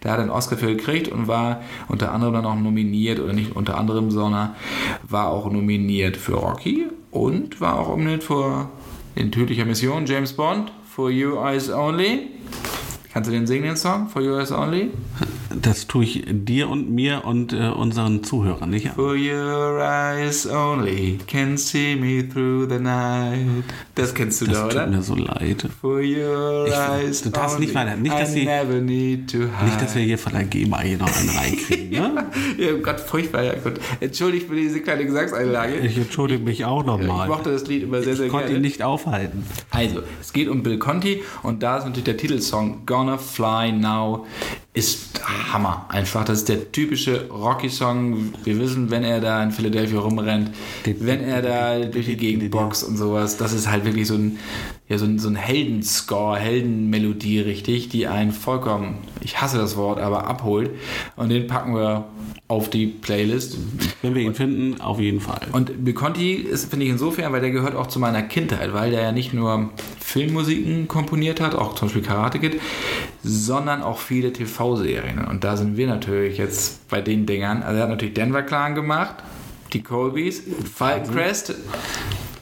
Da hat er einen Oscar für gekriegt und war unter anderem dann auch nominiert, oder nicht unter anderem, sondern war auch nominiert für Rocky und war auch nominiert für in tödlicher Mission James Bond, For You Eyes Only. Kannst du den singen, den Song? For You Eyes Only? [LAUGHS] Das tue ich dir und mir und äh, unseren Zuhörern nicht an. For your eyes only can see me through the night. Das kennst du Das da, tut oder? mir so leid. For your Ich- eyes du darfst only, nicht weiter- nicht, dass I never need to hide. Nicht, dass wir hier von der GEMA hier noch einen reinkriegen. Ne? [LAUGHS] ja, Gott, furchtbar, ja Gott. Entschuldigt für diese kleine Gesangseinlage. Ich entschuldige mich auch Ich nochmal. mochte das Lied immer sehr, sehr Ich konnte gerne. ihn nicht aufhalten. Also, es geht um Bill Conti und da ist natürlich der Titelsong Gonna Fly Now ist Hammer. Einfach, das ist der typische Rocky-Song. Wir wissen, wenn er da in Philadelphia rumrennt, wenn er da durch die Gegend boxt und sowas, das ist halt wirklich so ein, ja, so ein, so ein Heldenscore, Heldenmelodie, richtig, die einen vollkommen, ich hasse das Wort, aber abholt. Und den packen wir auf die Playlist. Wenn wir ihn finden, auf jeden Fall. Und Bill Conti ist, finde ich, insofern, weil der gehört auch zu meiner Kindheit, weil der ja nicht nur Filmmusiken komponiert hat, auch zum Beispiel Karate Kid, sondern auch viele TV-Serien. Und da sind wir natürlich jetzt bei den Dingern. Also er hat natürlich Denver Clan gemacht, die Colbys, Falcon Crest,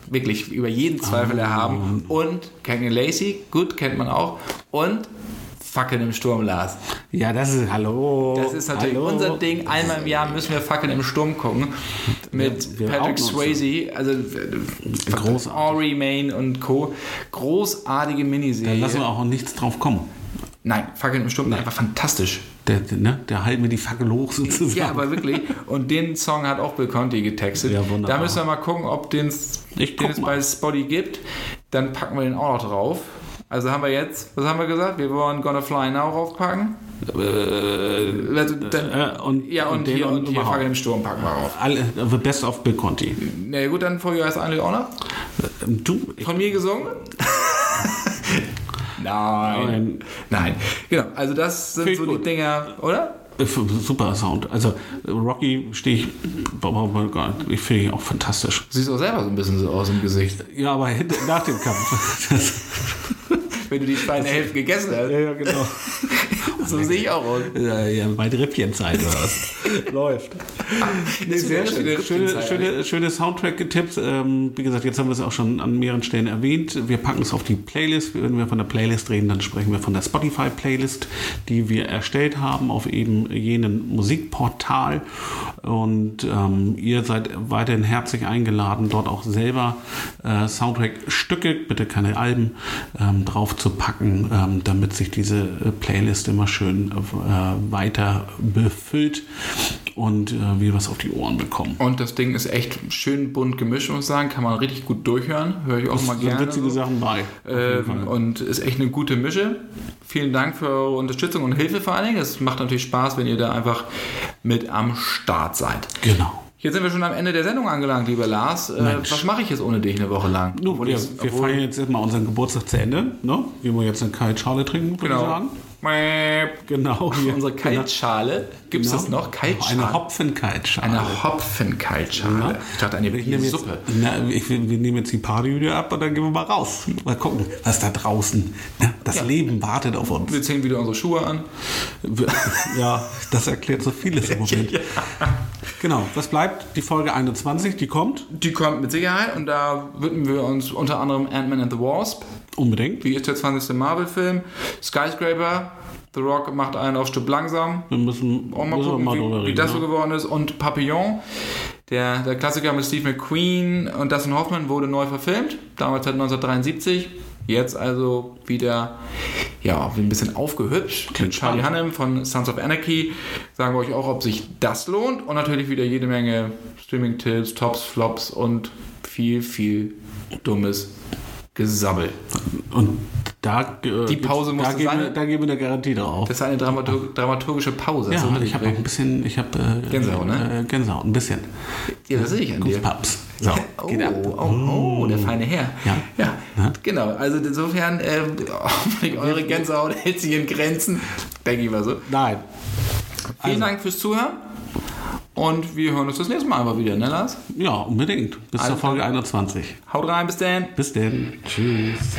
wirklich über jeden Zweifel erhaben. Und Cagney Lacey, gut, kennt man auch. Und Fackeln im Sturm, Lars. Ja, das ist, hallo. Das ist natürlich hallo. unser Ding. Einmal im Jahr müssen wir Fackeln im Sturm gucken. Mit wir Patrick outen uns Swayze, also Großartig. Ori Main und Co. Großartige Da Miniserie. lassen wir auch nichts drauf kommen. Nein, Fackeln im Sturm ist einfach fantastisch. Der, ne, der hält mir die Fackel hoch sozusagen. Ja, aber wirklich. Und den Song hat auch Bill Conti getextet. Ja, wunderbar. Da müssen wir mal gucken, ob den's, Ich den es mal. bei Spotty gibt. Dann packen wir den auch noch drauf. Also haben wir jetzt, was haben wir gesagt? Wir wollen Gonna Fly Now raufpacken. Also dann, Äh, und, ja, und, den hier, und hier. Fackeln im Sturm packen wir rauf. Alle, the best of Bill Conti. Na gut, dann For You Eyes Only auch noch. Du, Von mir gesungen? [LAUGHS] Nein. Nein. Genau, also das sind ich so gut. die Dinger, oder? äh, super Sound. Also Rocky stehe ich, ich finde ihn auch fantastisch. Siehst auch selber so ein bisschen so aus im Gesicht. Ja, aber nach dem Kampf. [LAUGHS] Wenn du die zweite Hälfte gegessen hast. ja, genau. So sehe ich auch aus. Ja, ja, bei Rippchenzeit oder was. [LAUGHS] Läuft. nee, sehr schön. Schöne, schöne, schöne Soundtrack-Tipps. Ähm, wie gesagt, jetzt haben wir es auch schon an mehreren Stellen erwähnt. Wir packen es auf die Playlist. Wenn wir von der Playlist reden, dann sprechen wir von der Spotify-Playlist, die wir erstellt haben auf eben jenen Musikportal. Und ähm, ihr seid weiterhin herzlich eingeladen, dort auch selber äh, Soundtrack-Stücke, bitte keine Alben, ähm, drauf zu packen, ähm, damit sich diese äh, Playlist immer schön äh, weiter befüllt und äh, wir was auf die Ohren bekommen. Und das Ding ist echt schön bunt gemischt, muss ich sagen. Kann man richtig gut durchhören. Höre ich auch das mal gerne. witzige Sachen bei. Ähm, und ist echt eine gute Mische. Vielen Dank für eure Unterstützung und Hilfe vor allen Dingen. Es macht natürlich Spaß, wenn ihr da einfach mit am Start seid. Genau. Jetzt sind wir schon am Ende der Sendung angelangt, lieber Lars. Äh, was mache ich jetzt ohne dich eine Woche lang? Nun, wir, wir feiern jetzt erstmal unseren Geburtstag zu Ende. Ne? Wir wollen jetzt eine Kaltschale trinken, würde Genau. ich sagen. Genau. hier. Unsere Kaltschale. Gibt es Genau. das noch? Kaltschale. Eine Hopfenkaltschale. Eine Hopfenkaltschale. Ja. Ich dachte eine nehme jetzt, Biersuppe. na, ich, wir wir nehmen jetzt die Party wieder ab und dann gehen wir mal raus. Mal gucken, was da draußen. Ne? Das Ja. Leben wartet auf uns. Wir ziehen wieder unsere Schuhe an. [LAUGHS] Ja, das erklärt so vieles im Moment. Genau, was bleibt? Die Folge 21, die kommt. Die kommt mit Sicherheit und da widmen wir uns unter anderem Ant-Man and the Wasp. Unbedingt. Wie ist der 20. Marvel-Film? Skyscraper. The Rock macht einen auf Stück langsam. Wir müssen, Auch mal müssen gucken, mal wie, reden. wie das so ne? geworden ist. Und Papillon, der, der Klassiker mit Steve McQueen und Dustin Hoffman, wurde neu verfilmt. Damals halt 1973. Jetzt also wieder, ja, ein bisschen aufgehübscht. Mit Charlie. Hunnam von Sons of Anarchy. Sagen wir euch auch, ob sich das lohnt. Und natürlich wieder jede Menge Streaming-Tipps, Tops, Flops und viel, viel dummes Gesabbel. Und da, äh, Die Pause da musste geben, sein. da geben wir eine Garantie drauf. Das ist eine Dramatur dramaturgische Pause. ja, du ich habe auch ein bisschen, ich habe äh, Gänsehaut, ne? Äh, Gänsehaut, ein bisschen. Ja, das sehe ich an dir. Goosebumps. So, [LAUGHS] Oh, geht ab. oh, oh, der feine Herr. Ja. ja Ja. genau. Also insofern, äh, [LAUGHS] hoffentlich eure Gänsehaut [LAUGHS] hält sich in Grenzen. Denke ich mal so. Nein. Vielen Also. Dank fürs Zuhören. Und wir hören uns das nächste Mal einfach wieder, ne Lars? Ja, unbedingt. Bis Alles zur Folge 21. Haut rein, bis dann. Bis denn. Tschüss.